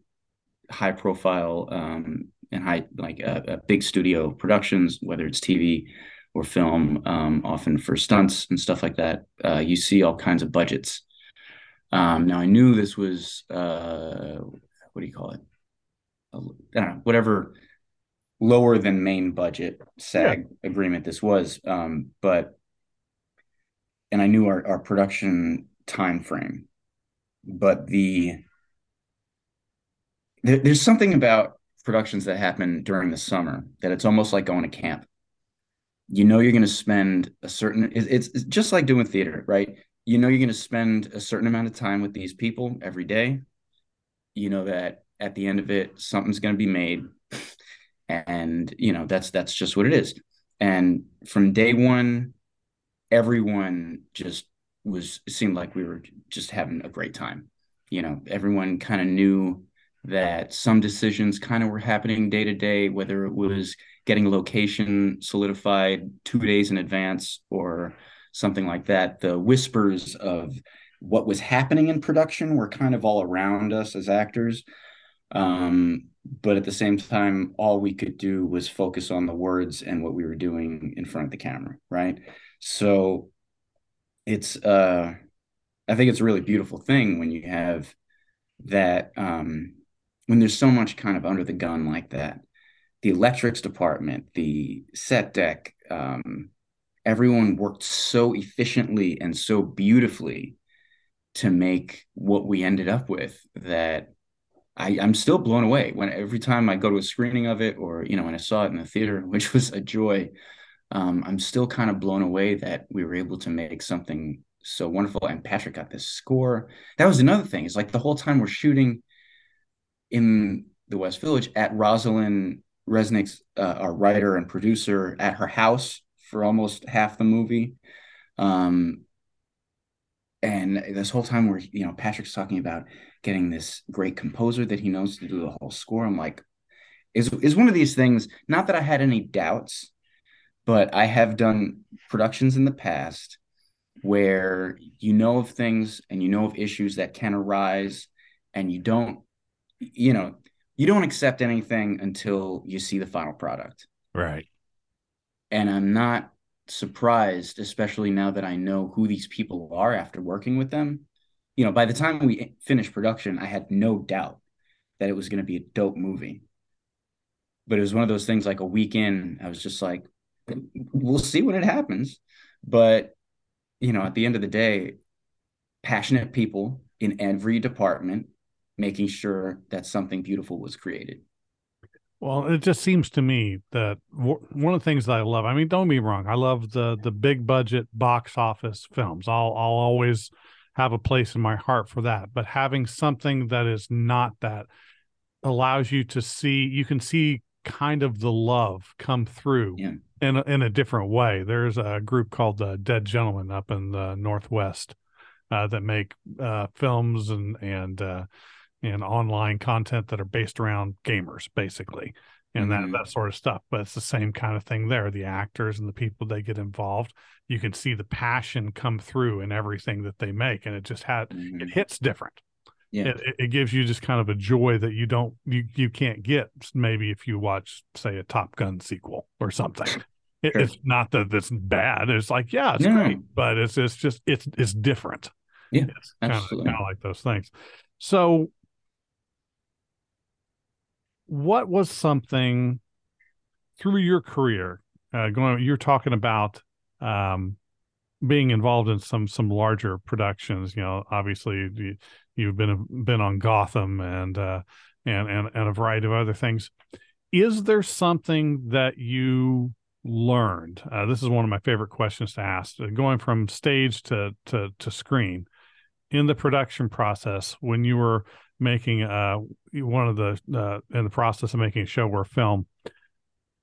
high profile um, and high like uh, uh, big studio productions, whether it's TV or film, um, often for stunts and stuff like that. Uh, you see all kinds of budgets. Um, now I knew this was uh, what do you call it? I don't know, whatever lower than main budget SAG yeah. agreement this was. Um, but and I knew our, our production time frame, but the there, there's something about productions that happen during the summer that it's almost like going to camp. You know you're going to spend a certain it's, it's just like doing theater, right? You know you're going to spend a certain amount of time with these people every day. You know that at the end of it something's going to be made and you know that's that's just what it is. And from day one everyone just was seemed like we were just having a great time. You know everyone kind of knew that some decisions kind of were happening day to day whether it was getting location solidified two days in advance or something like that. The whispers of what was happening in production were kind of all around us as actors um, but at the same time, all we could do was focus on the words and what we were doing in front of the camera, right? So it's uh I think it's a really beautiful thing when you have that um when there's so much kind of under the gun like that. The electrics department, the set deck, um, everyone worked so efficiently and so beautifully to make what we ended up with that I, I'm still blown away when every time I go to a screening of it or, you know, when I saw it in the theater, which was a joy, um, I'm still kind of blown away that we were able to make something so wonderful. And Patrick got this score. That was another thing. It's like the whole time we're shooting in the West Village at Rosalind Resnick's, uh, our writer and producer, at her house for almost half the movie. Um, and this whole time we're, you know, Patrick's talking about getting this great composer that he knows to do the whole score. I'm like, is is one of these things. Not that I had any doubts, but I have done productions in the past where you know of things and you know of issues that can arise, and you don't, you know, you don't accept anything until you see the final product. Right. And I'm not surprised, especially now that I know who these people are after working with them, you know, by the time we finished production, I had no doubt that it was going to be a dope movie. But it was one of those things like a week in, I was just like, we'll see when it happens. But, you know, at the end of the day, passionate people in every department making sure that something beautiful was created. Well, it just seems to me that one of the things that I love, I mean, don't be wrong, I love the the big budget box office films. I'll I'll always have a place in my heart for that. But having something that is not that allows you to see, you can see kind of the love come through yeah. in a, in a different way. There's a group called the Dead Gentlemen up in the Northwest uh, that make uh, films and and uh, and online content that are based around gamers, basically and mm-hmm. that that sort of stuff. But it's the same kind of thing there. The actors and the people they get involved, you can see the passion come through in everything that they make, and it just had mm-hmm. it hits different. Yeah, it, it gives you just kind of a joy that you don't you you can't get maybe if you watch say a Top Gun sequel or something. It, sure. It's not that it's bad. It's like yeah, it's great, but it's it's just it's it's different. Yeah, it's kind of, kind of like those things. So what was something through your career uh, going you're talking about um, being involved in some some larger productions you know obviously you, have been been on gotham and uh, and and and a variety of other things. Is there something that you learned? Uh, this is one of my favorite questions to ask uh, going from stage to to to screen. In the production process when you were making uh one of the uh, in the process of making a show or a film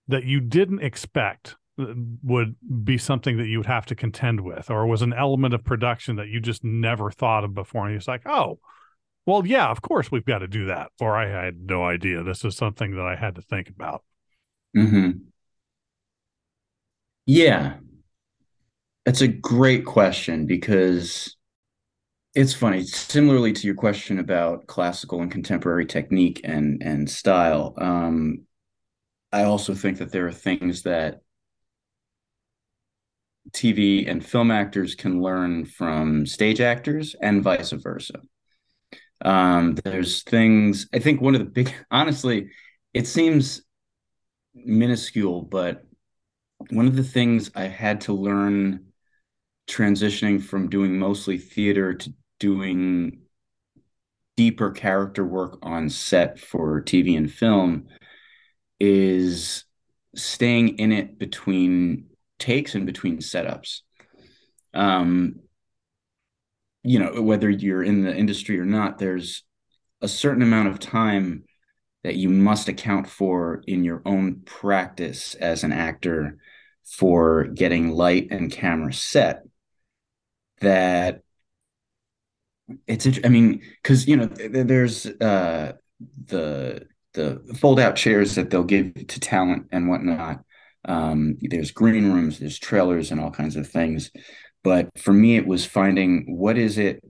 that you didn't expect uh, would be something that you would have to contend with or was an element of production that you just never thought of before. And it's like oh well yeah of course we've got to do that or i had no idea. This is something that i had to think about. Hmm yeah. It's a great question because it's funny. Similarly to your question about classical and contemporary technique and and style, um, I also think that there are things that TV and film actors can learn from stage actors and vice versa. Um, there's things I think one of the big, honestly, it seems minuscule, but one of the things I had to learn transitioning from doing mostly theater to doing deeper character work on set for TV and film is staying in it between takes and between setups. Um, you know, whether you're in the industry or not, there's a certain amount of time that you must account for in your own practice as an actor for getting light and camera set that it's i mean because you know there's uh the the fold out chairs that they'll give to talent and whatnot um there's green rooms there's trailers and all kinds of things but for me it was finding what is it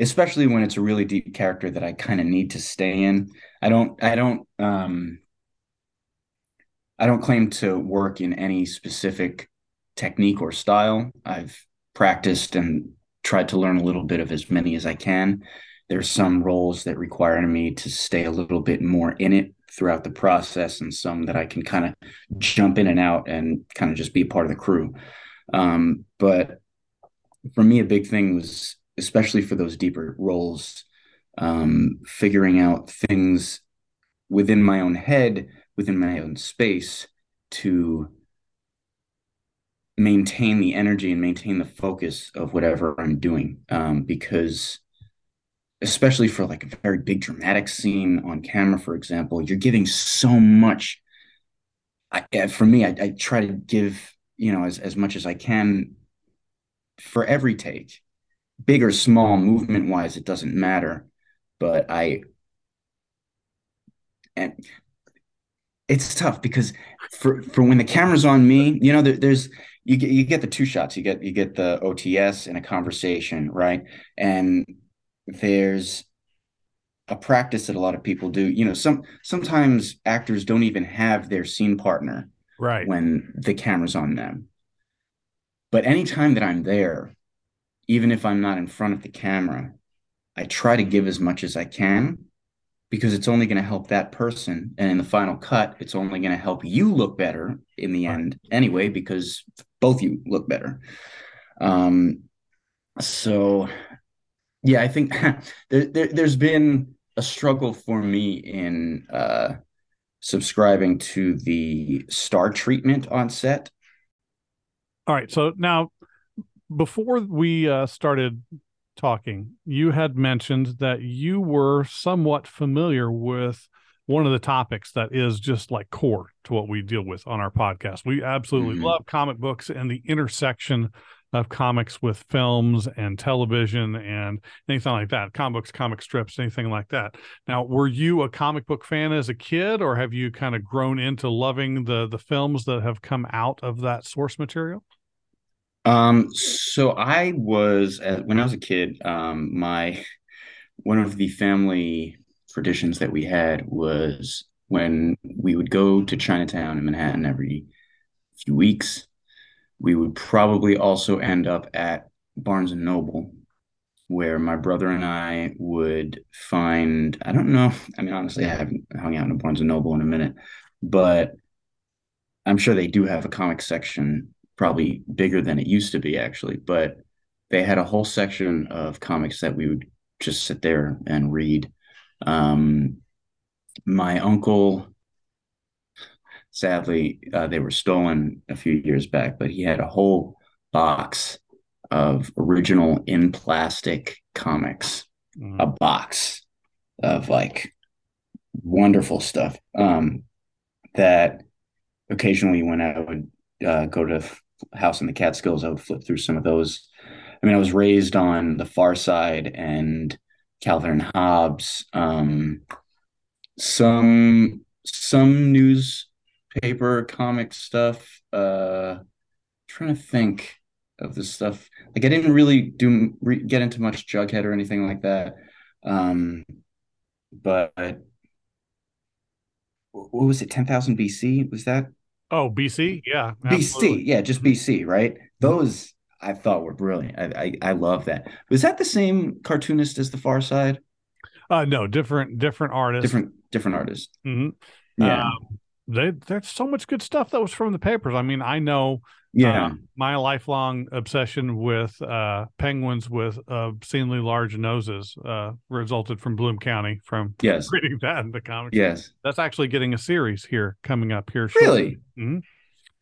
especially when it's a really deep character that I kind of need to stay in. I don't I don't um I don't claim to work in any specific technique or style. I've practiced and tried to learn a little bit of as many as I can. There's some roles that require me to stay a little bit more in it throughout the process, and some that I can kind of jump in and out and kind of just be part of the crew. Um, but for me, a big thing was especially for those deeper roles, um, figuring out things within my own head, within my own space to maintain the energy and maintain the focus of whatever I'm doing. Um, because especially for like a very big dramatic scene on camera, for example, you're giving so much. I, for me, I, I try to give, you know, as, as much as I can for every take big or small movement wise, it doesn't matter. But I, and it's tough because for for when the camera's on me, you know, there, there's you get you get the two shots. You get you get the OTS and a conversation, right? And there's a practice that a lot of people do. You know, some sometimes actors don't even have their scene partner right when the camera's on them. But anytime that I'm there, even if I'm not in front of the camera, I try to give as much as I can because it's only going to help that person. And in the final cut, it's only going to help you look better in the end anyway, because both you look better. Um, so yeah, I think there, there, has been a struggle for me in uh, subscribing to the star treatment on set. All right. So now before we uh, started talking, you had mentioned that you were somewhat familiar with one of the topics that is just like core to what we deal with on our podcast. We absolutely mm-hmm. love comic books and the intersection of comics with films and television and anything like that comic books comic strips anything like that now were you a comic book fan as a kid or have you kind of grown into loving the the films that have come out of that source material um, so I was uh, when I was a kid, um, my one of the family traditions that we had was when we would go to Chinatown in Manhattan every few weeks, we would probably also end up at Barnes and Noble, where my brother and I would find, I don't know, I mean, honestly, I haven't hung out in a Barnes and Noble in a minute, but I'm sure they do have a comic section probably bigger than it used to be actually but they had a whole section of comics that we would just sit there and read um, my uncle sadly uh, they were stolen a few years back but he had a whole box of original in plastic comics mm. a box of like wonderful stuff um, that occasionally when i would uh, go to House in the Catskills, I would flip through some of those. I mean, I was raised on The Far Side and Calvin and Hobbes. Um, some some newspaper comic stuff. Uh, trying to think of the stuff. Like I didn't really do re- get into much Jughead or anything like that. Um, but what was it? Ten thousand BC was that? Oh, BC, yeah, absolutely. BC, yeah, just BC, right? Those I thought were brilliant. I, I I love that. Was that the same cartoonist as the Far Side? Uh, no, different different artist. Different different artist. Mm-hmm. Yeah. Um, they, there's so much good stuff that was from the papers. I mean, I know yeah. uh, my lifelong obsession with uh, penguins with obscenely large noses uh, resulted from Bloom County from yes. reading that in the comics. Yes. That's actually getting a series here coming up here. Shortly. Really? Mhm.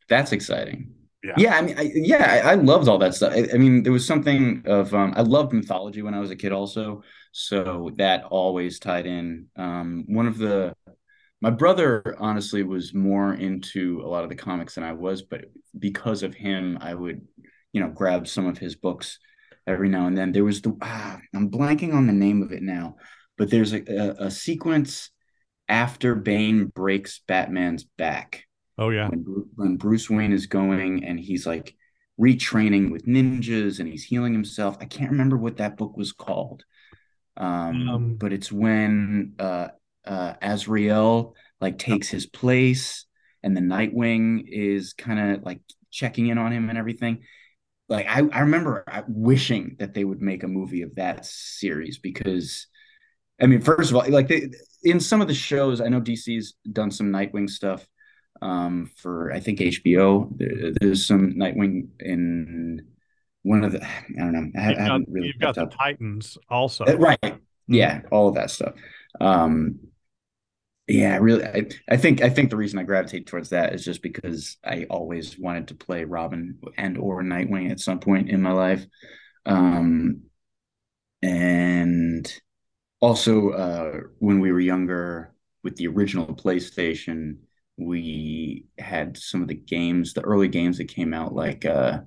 That's exciting. Yeah. Yeah, I mean, I, yeah, I, I loved all that stuff. I, I mean, there was something of um, I loved mythology when I was a kid, also. So that always tied in. Um, one of the my brother honestly was more into a lot of the comics than I was, but because of him, I would, you know, grab some of his books every now and then. There was the ah, I'm blanking on the name of it now, but there's a, a, a sequence after Bane breaks Batman's back Oh yeah. when, when Bruce Wayne is going and he's like retraining with ninjas and he's healing himself. I can't remember what that book was called. Um, Um, but it's when uh uh Azrael like takes his place and the Nightwing is kind of like checking in on him and everything. Like I, I remember uh, wishing that they would make a movie of that series because I mean, first of all, like they, in some of the shows, I know DC's done some Nightwing stuff um, for I think HBO. There, there's some Nightwing in one of the I don't know. I, I You've got, haven't really you've got the up. Titans also. Uh, right. Yeah, all of that stuff. Um, yeah, really. I, I think I think the reason I gravitate towards that is just because I always wanted to play Robin and or Nightwing at some point in my life. Um, and also uh, when we were younger with the original PlayStation, we had some of the games, the early games that came out, like uh,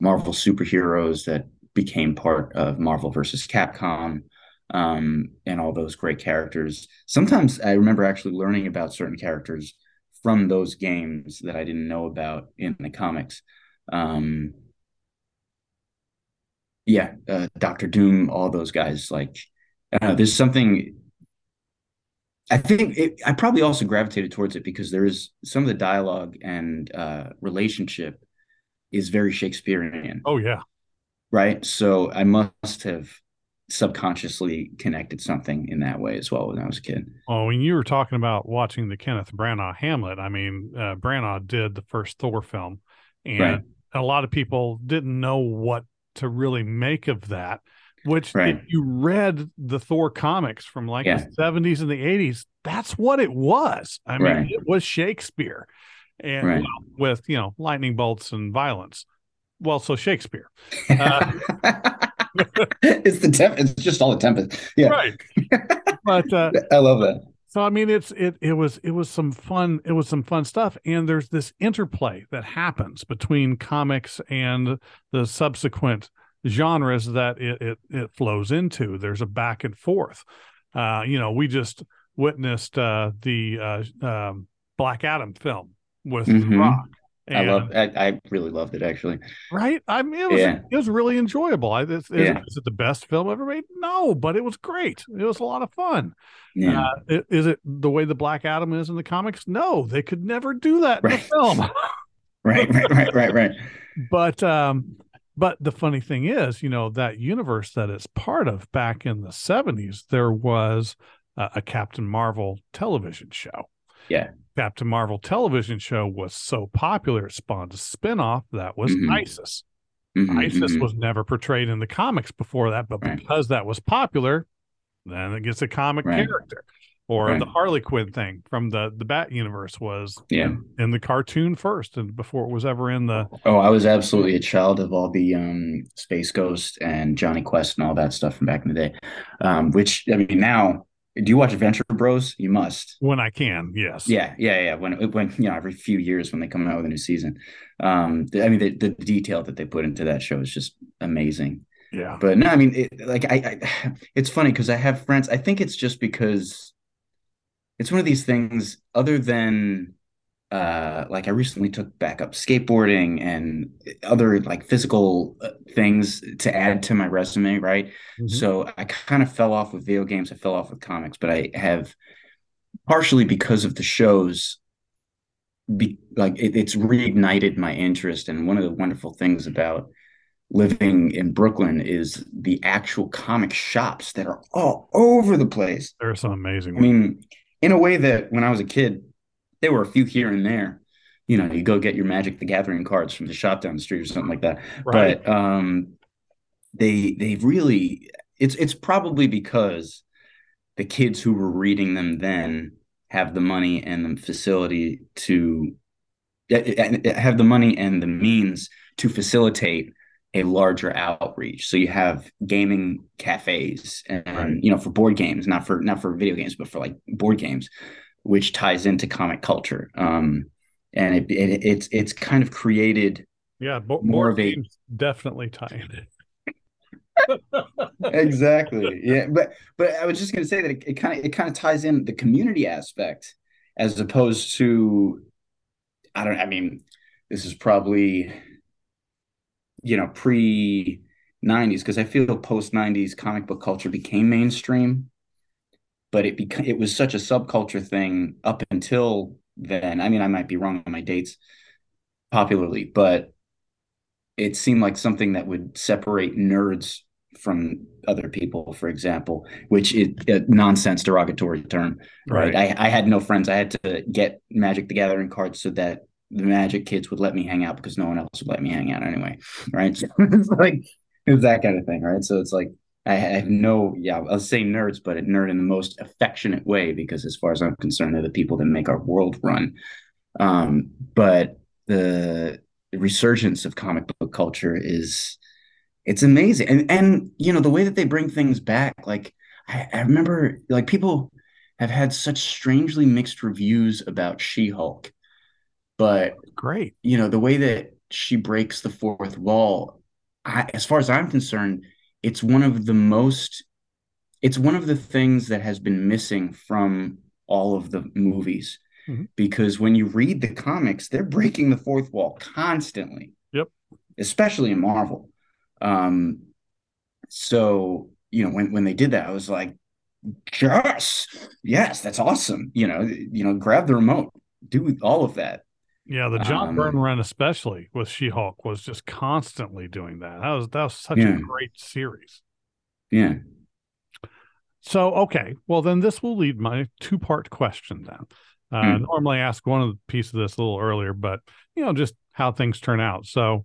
Marvel superheroes that became part of Marvel versus Capcom um, and all those great characters. Sometimes I remember actually learning about certain characters from those games that I didn't know about in the comics. Um, yeah, uh, Doctor Doom, all those guys. Like, uh, there's something. I think it, I probably also gravitated towards it because there is some of the dialogue and uh, relationship is very Shakespearean, Oh yeah. right? So I must have subconsciously connected something in that way as well when I was a kid. Well, when you were talking about watching the Kenneth Branagh Hamlet, I mean, uh, Branagh did the first Thor film, and Right. a lot of people didn't know what to really make of that. Which, Right. if you read the Thor comics from like Yeah. the seventies and the eighties, that's what it was. I mean, Right. it was Shakespeare, and well, with you know lightning bolts and violence. Well, so Shakespeare, Uh, it's the temp. It's just all the tempest. Yeah, right? but uh, I love that. So I mean, it's it it was it was some fun it was some fun stuff, and there's this interplay that happens between comics and the subsequent genres that it it, it flows into. There's a back and forth. Uh, you know, we just witnessed uh, the uh, um, Black Adam film with The Mhm. Rock. I love. I, I really loved it actually. right. I mean, it was Yeah. it was really enjoyable. I, Yeah. is it the best film ever made? No, but it was great. It was a lot of fun. Yeah, Uh, is it the way the Black Adam is in the comics? No, they could never do that in the film. right, right, right, right, right. but um, but the funny thing is, you know, that universe that it's part of back in the seventies, there was uh, a Captain Marvel television show. Yeah. Captain Marvel television show was so popular, it spawned a spinoff that was Mhm. ISIS. Mhm, ISIS mhm. was never portrayed in the comics before that, but Right. because that was popular, then it gets a comic Right. character. Or Right. the Harley Quinn thing from the the Bat universe was Yeah. in, in the cartoon first, and before it was ever in the Oh, I was absolutely a child of all the um, Space Ghost and Jonny Quest and all that stuff from back in the day. Um, which I mean, now do you watch the Venture Bros? You must. when I can, yes, Yeah, yeah, yeah. When when you know every few years when they come out with a new season, um, I mean the, the detail that they put into that show is just amazing. yeah, But no, I mean, it, like I, I, it's funny because I have friends. I think it's just because it's one of these things. Other than, uh, like I recently took back up skateboarding and other like physical uh, things to add to my resume, right? Mhm. So I kind of fell off with video games. I fell off with comics, but I have partially because of the shows. Be like it, it's reignited my interest, and one of the wonderful things about living in Brooklyn is the actual comic shops that are all over the place. there are some amazing I mean, in a way that when I was a kid, there were a few here and there. You know, you go get your Magic the Gathering cards from the shop down the street or something like that. Right. But um, they they really it's it's probably because the kids who were reading them then have the money and the facility to have the money and the means to facilitate a larger outreach. So you have gaming cafes and right. you know for board games, not for not for video games, but for like board games, which ties into comic culture. Um, and it, it it's it's kind of created yeah bo- more of a definitely tie in exactly yeah but but i was just going to say that it kind of it kind of ties in the community aspect as opposed to i don't i mean this is probably you know pre 90s because i feel post 90s comic book culture became mainstream but it became it was such a subculture thing up until then i mean i might be wrong on my dates popularly but it seemed like something that would separate nerds from other people, for example, which is a nonsense derogatory term, right? right? I, I had no friends. I had to get Magic the Gathering cards so that the Magic kids would let me hang out because no one else would let me hang out anyway, right? So it's like it's that kind of thing, right? So it's like I have no, yeah, I'll say nerds, but a nerd in the most affectionate way because, as far as I'm concerned, they're the people that make our world run. Um, but the resurgence of comic book culture is it's amazing and and you know the way that they bring things back like I, I remember like people have had such strangely mixed reviews about she-hulk but great you know the way that she breaks the fourth wall I, as far as i'm concerned it's one of the most it's one of the things that has been missing from all of the movies mm-hmm. because when you read the comics they're breaking the fourth wall constantly yep especially in marvel um, so you know, when when they did that, I was like, yes, yes, that's awesome. You know, you know, grab the remote, do all of that. Yeah, the John um, Byrne run, especially with She Hulk, was just constantly doing that. That was that was such yeah. a great series. Yeah. So okay, well then this will lead my two part question then. Uh, hmm. Normally, I ask one of the piece of this a little earlier, but you know, just how things turn out. So,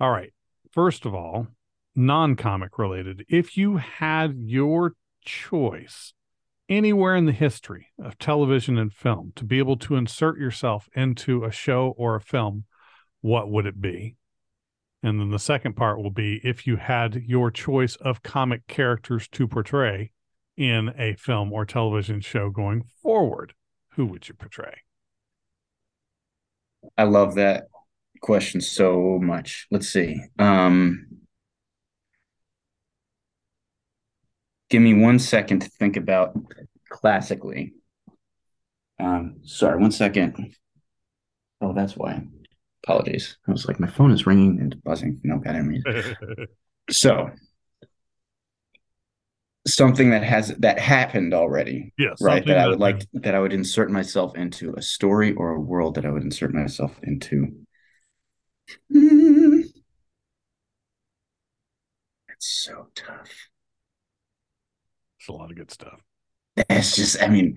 all right, first of all, non comic related, if you had your choice anywhere in the history of television and film to be able to insert yourself into a show or a film, what would it be? And then the second part will be if you had your choice of comic characters to portray in a film or television show going forward, who would you portray? I love that question so much. Let's see. Um, give me one second to think about classically. Um, sorry, one second. Oh, that's why. Apologies. I was like, my phone is ringing and buzzing no goddamn reason. so, something that has that happened already. Yes. Right. That, that I would like that I would insert myself into a story or a world that I would insert myself into. It's so tough. It's a lot of good stuff. It's just, I mean,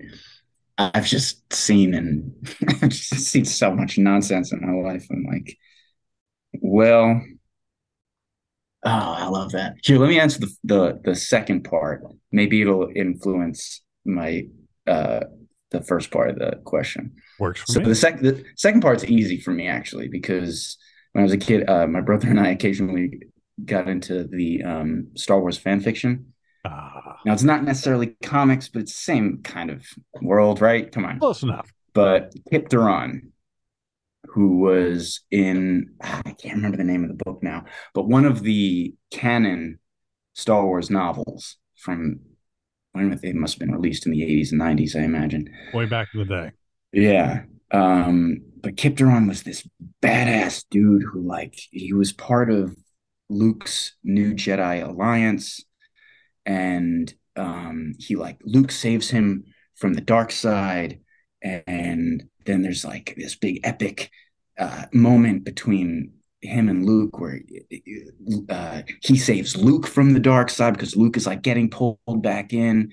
I've just seen and I've just seen so much nonsense in my life. I'm like, well, oh, I love that. Here, let me answer the the, the second part. Maybe it'll influence my uh the first part of the question. Works so me. the second the second part's easy for me actually because when I was a kid, uh, my brother and I occasionally got into the um, Star Wars fan fiction. Ah. Now it's not necessarily comics, but it's the same kind of world, right? Come on, close enough. But Kyp Durron, who was in ah, I can't remember the name of the book now, but one of the canon Star Wars novels from I don't know if they must have been released in the 80s and 90s, I imagine. Way back in the day. Yeah. Um, but Kyp Durron was this badass dude who, like, he was part of Luke's new Jedi Alliance, and um, he like Luke saves him from the dark side, and then there's like this big epic uh, moment between him and Luke where uh, he saves Luke from the dark side because Luke is like getting pulled back in,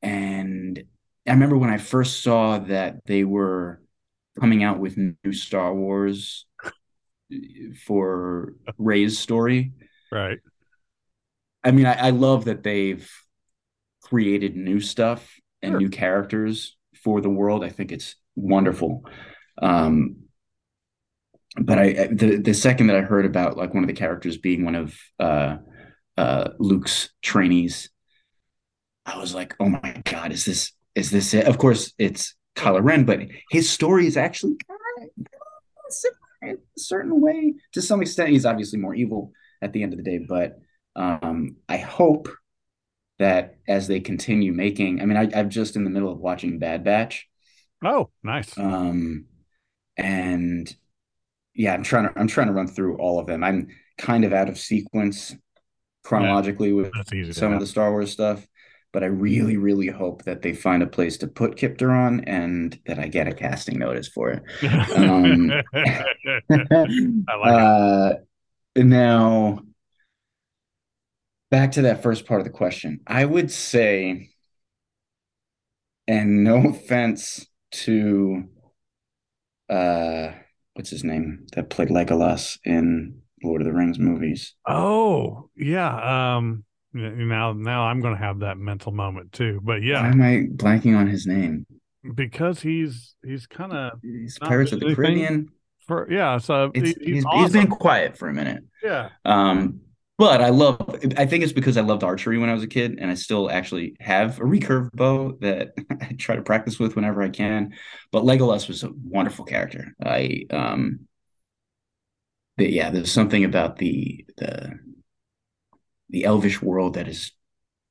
and I remember when I first saw that they were coming out with new Star Wars for Rey's story. Right. I mean, I, I love that they've created new stuff and Sure. new characters for the world. I think it's wonderful. Um, but I the the second that I heard about like one of the characters being one of uh, uh, Luke's trainees, I was like, oh my god, is this is this it? Of course, it's Kylo Ren, but his story is actually kind of similar in a certain way. To some extent, he's obviously more evil at the end of the day, but um, I hope that as they continue making, I mean, I, I'm just in the middle of watching Bad Batch, Oh, nice. um, and yeah, I'm trying to I'm trying to run through all of them. I'm kind of out of sequence chronologically with easy to some of the Star Wars stuff, but I really, really hope that they find a place to put Kyp on and that I get a casting notice for it. Um, I like it. uh, now, back to that first part of the question. I would say, and no offense to, uh, what's his name that played Legolas in Lord of the Rings movies? Oh, yeah. Um, now, now I'm going to have that mental moment too. But yeah. Why am I blanking on his name? because he's he's kind of He's Pirates of the. Caribbean. for yeah. So he's, he's he's been quiet for a minute. Yeah. Um, but I love, I think it's because I loved archery when I was a kid, and I still actually have a recurve bow that I try to practice with whenever I can. But Legolas was a wonderful character. I, um, but yeah, there's something about the the the elvish world that is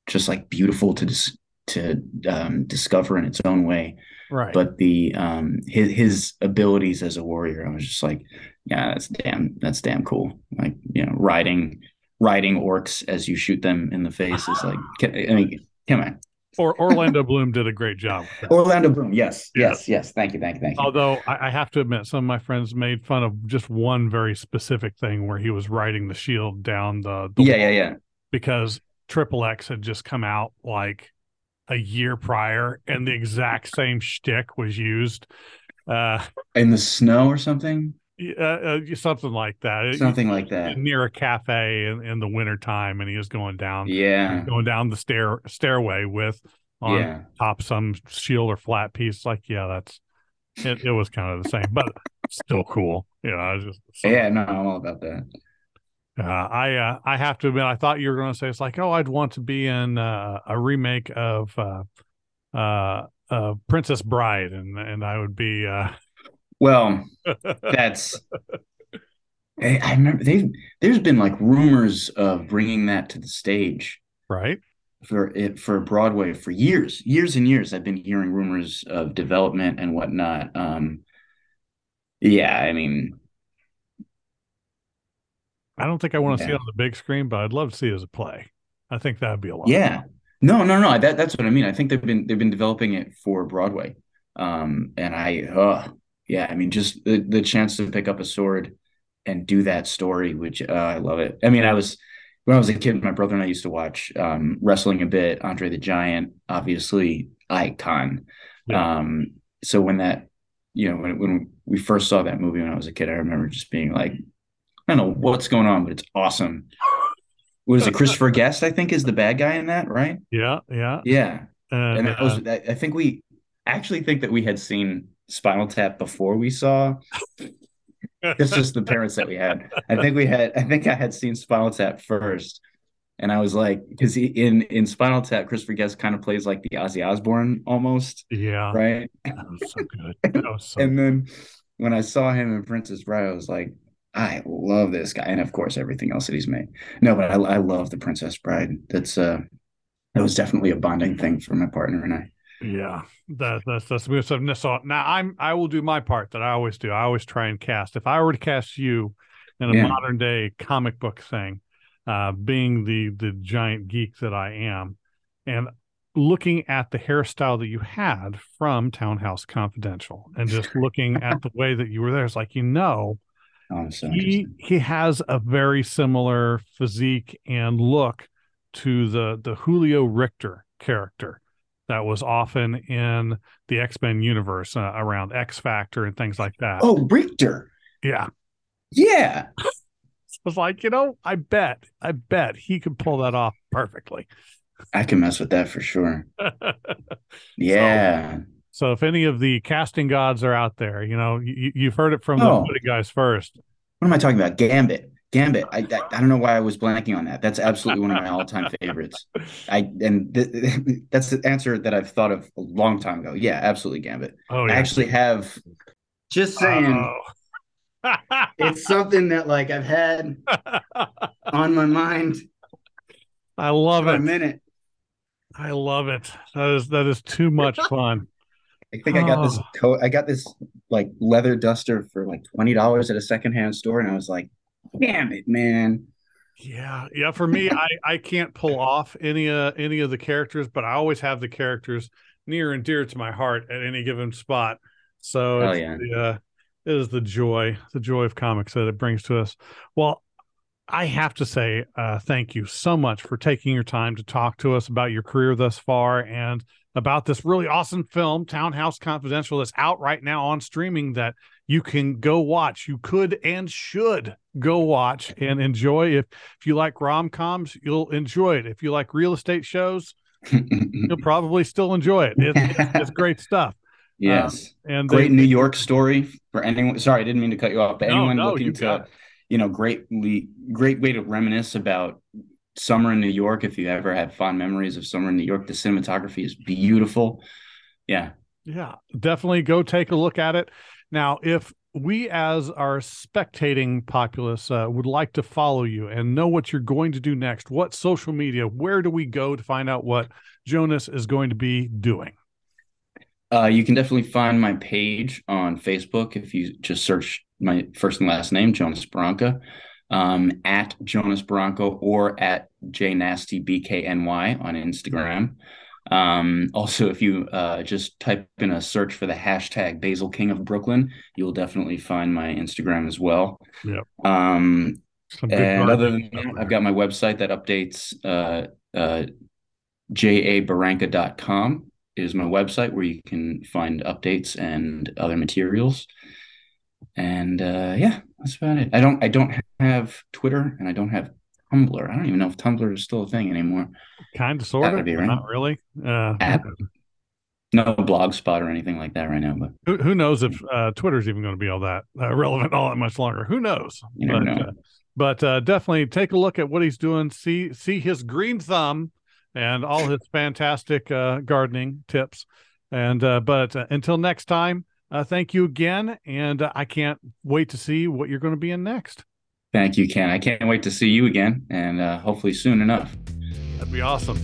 just like beautiful to dis to um, discover in its own way. Right. But the um his his abilities as a warrior, I was just like, yeah, that's damn that's damn cool. Like, you know, riding riding orcs as you shoot them in the face is like I mean, come on. or Orlando Bloom did a great job. Orlando Bloom, yes, Yeah. yes, yes. Thank you, thank you, thank you. Although I, I have to admit, some of my friends made fun of just one very specific thing where he was riding the shield down the, the yeah, wall yeah, yeah. because Triple X had just come out like a year prior, and the exact same shtick was used. Uh, In the snow or something? Uh, uh, something like that. Something like that. near a cafe in, in the wintertime, and he was going down, Yeah. going down the stair stairway with on Yeah. top some shield or flat piece. Like, yeah, that's it. It was kind of the same, but still cool. You know, I was just Yeah, no, I'm all about that. Uh, I uh, I have to admit, I thought you were going to say it's like, oh, I'd want to be in uh, a remake of uh, uh, uh, Princess Bride, and and I would be. Well, that's I, I remember they there's been like rumors of bringing that to the stage. right. for it for Broadway for years, years and years. I've been hearing rumors of development and whatnot. Um, yeah, I mean, I don't think I want to see it on the big screen, but I'd love to see it as a play. I think that'd be a lot. yeah, no, no, no. That that's what I mean. I think they've been they've been developing it for Broadway. Um, and I, uh, yeah, I mean, just the the chance to pick up a sword and do that story, which uh, I love it. I mean, I was when I was a kid, my brother and I used to watch um, wrestling a bit. Andre the Giant, obviously, icon. Yeah. Um, so when that, you know, when when we first saw that movie when I was a kid, I remember just being like, I don't know what's going on, but it's awesome. What is it? Christopher Guest, I think, is the bad guy in that, right? yeah, yeah. Yeah, And, and that uh, was. I I think we actually think that we had seen Spinal Tap before we saw. It's just the parents that we had. I think we had. I think I had seen Spinal Tap first, and I was like, because in in Spinal Tap, Christopher Guest kind of plays like the Ozzy Osbourne almost, yeah, right? that was so good. That was so And then when I saw him in Princess Bride, I was like, I love this guy, and of course everything else that he's made. No, but I, I love the Princess Bride. That's uh, that was definitely a bonding thing for my partner and I. Yeah, that, that's that's good stuff. No, So now I'm I will do my part that I always do. I always try and cast. If I were to cast you in a Yeah. modern day comic book thing, uh, being the the giant geek that I am, and looking at the hairstyle that you had from Townhouse Confidential, and just looking at the way that you were there, it's like you know Oh, so he he has a very similar physique and look to the the Julio Richter character that was often in the X Men universe uh, around X Factor and things like that. Oh, Richter. Yeah. Yeah. I was like, you know, I bet, I bet he could pull that off perfectly. I can mess with that for sure. yeah. So, so, if any of the casting gods are out there, you know, you, have heard it from oh. the guys first. What am I talking about? Gambit. Gambit. I, I, I don't know why I was blanking on that. That's absolutely one of my all time favorites. I and th- that's the answer that I've thought of a long time ago. Yeah, absolutely Gambit. Oh, yeah. I actually have. Just saying. Oh. it's something that like I've had on my mind. I love it. A minute. I love it. That is that is too much fun. I think. I got this oh. coat. I got this like leather duster for like twenty dollars at a secondhand store, and I was like, damn it, man. Yeah, yeah. For me, I I can't pull off any uh any of the characters, but I always have the characters near and dear to my heart at any given spot. So oh, yeah. the, uh, it is the joy, the joy of comics that it brings to us. Well, I have to say, uh, thank you so much for taking your time to talk to us about your career thus far and about this really awesome film, Townhouse Confidential, that's out right now on streaming that you can go watch. You could and should go watch and enjoy. If if you like rom coms, you'll enjoy it. If you like real estate shows, you'll probably still enjoy it. It's, it's, it's great stuff. Yes, um, and great they, New York story for anyone. Sorry, I didn't mean to cut you off, but no, anyone no, looking to, you know, greatly great way to reminisce about summer in New York. If you ever had fond memories of summer in New York, the cinematography is beautiful. Yeah, yeah, definitely go take a look at it. Now, if we as our spectating populace uh, would like to follow you and know what you're going to do next, what social media, where do we go to find out what Jonas is going to be doing? Uh, you can definitely find my page on Facebook if you just search my first and last name, Jonas Barranca, um, at Jonas Barranca or at JNastyBKNY on Instagram. Um, also, if you uh, just type in a search for the hashtag Basil King of Brooklyn, you'll definitely find my Instagram as well. Um, and other than that, I've got my website that updates uh, uh, jabarranca.com is my website where you can find updates and other materials. And uh, yeah, that's about it. I don't I don't have Twitter and I don't have Tumblr. I don't even know if Tumblr is still a thing anymore. Kind of, sort of, right? not really. Uh, App. No blog spot or anything like that right now, but who, who knows if uh, Twitter's even going to be all that uh, relevant all that much longer? Who knows? You but, know. Uh, but uh, definitely take a look at what he's doing. See see his green thumb and all his fantastic uh, gardening tips. And uh, but until next time, thank you again, and I can't wait to see what you're going to be in next. Thank you, Ken. I can't wait to see you again and uh, hopefully soon enough. That'd be awesome.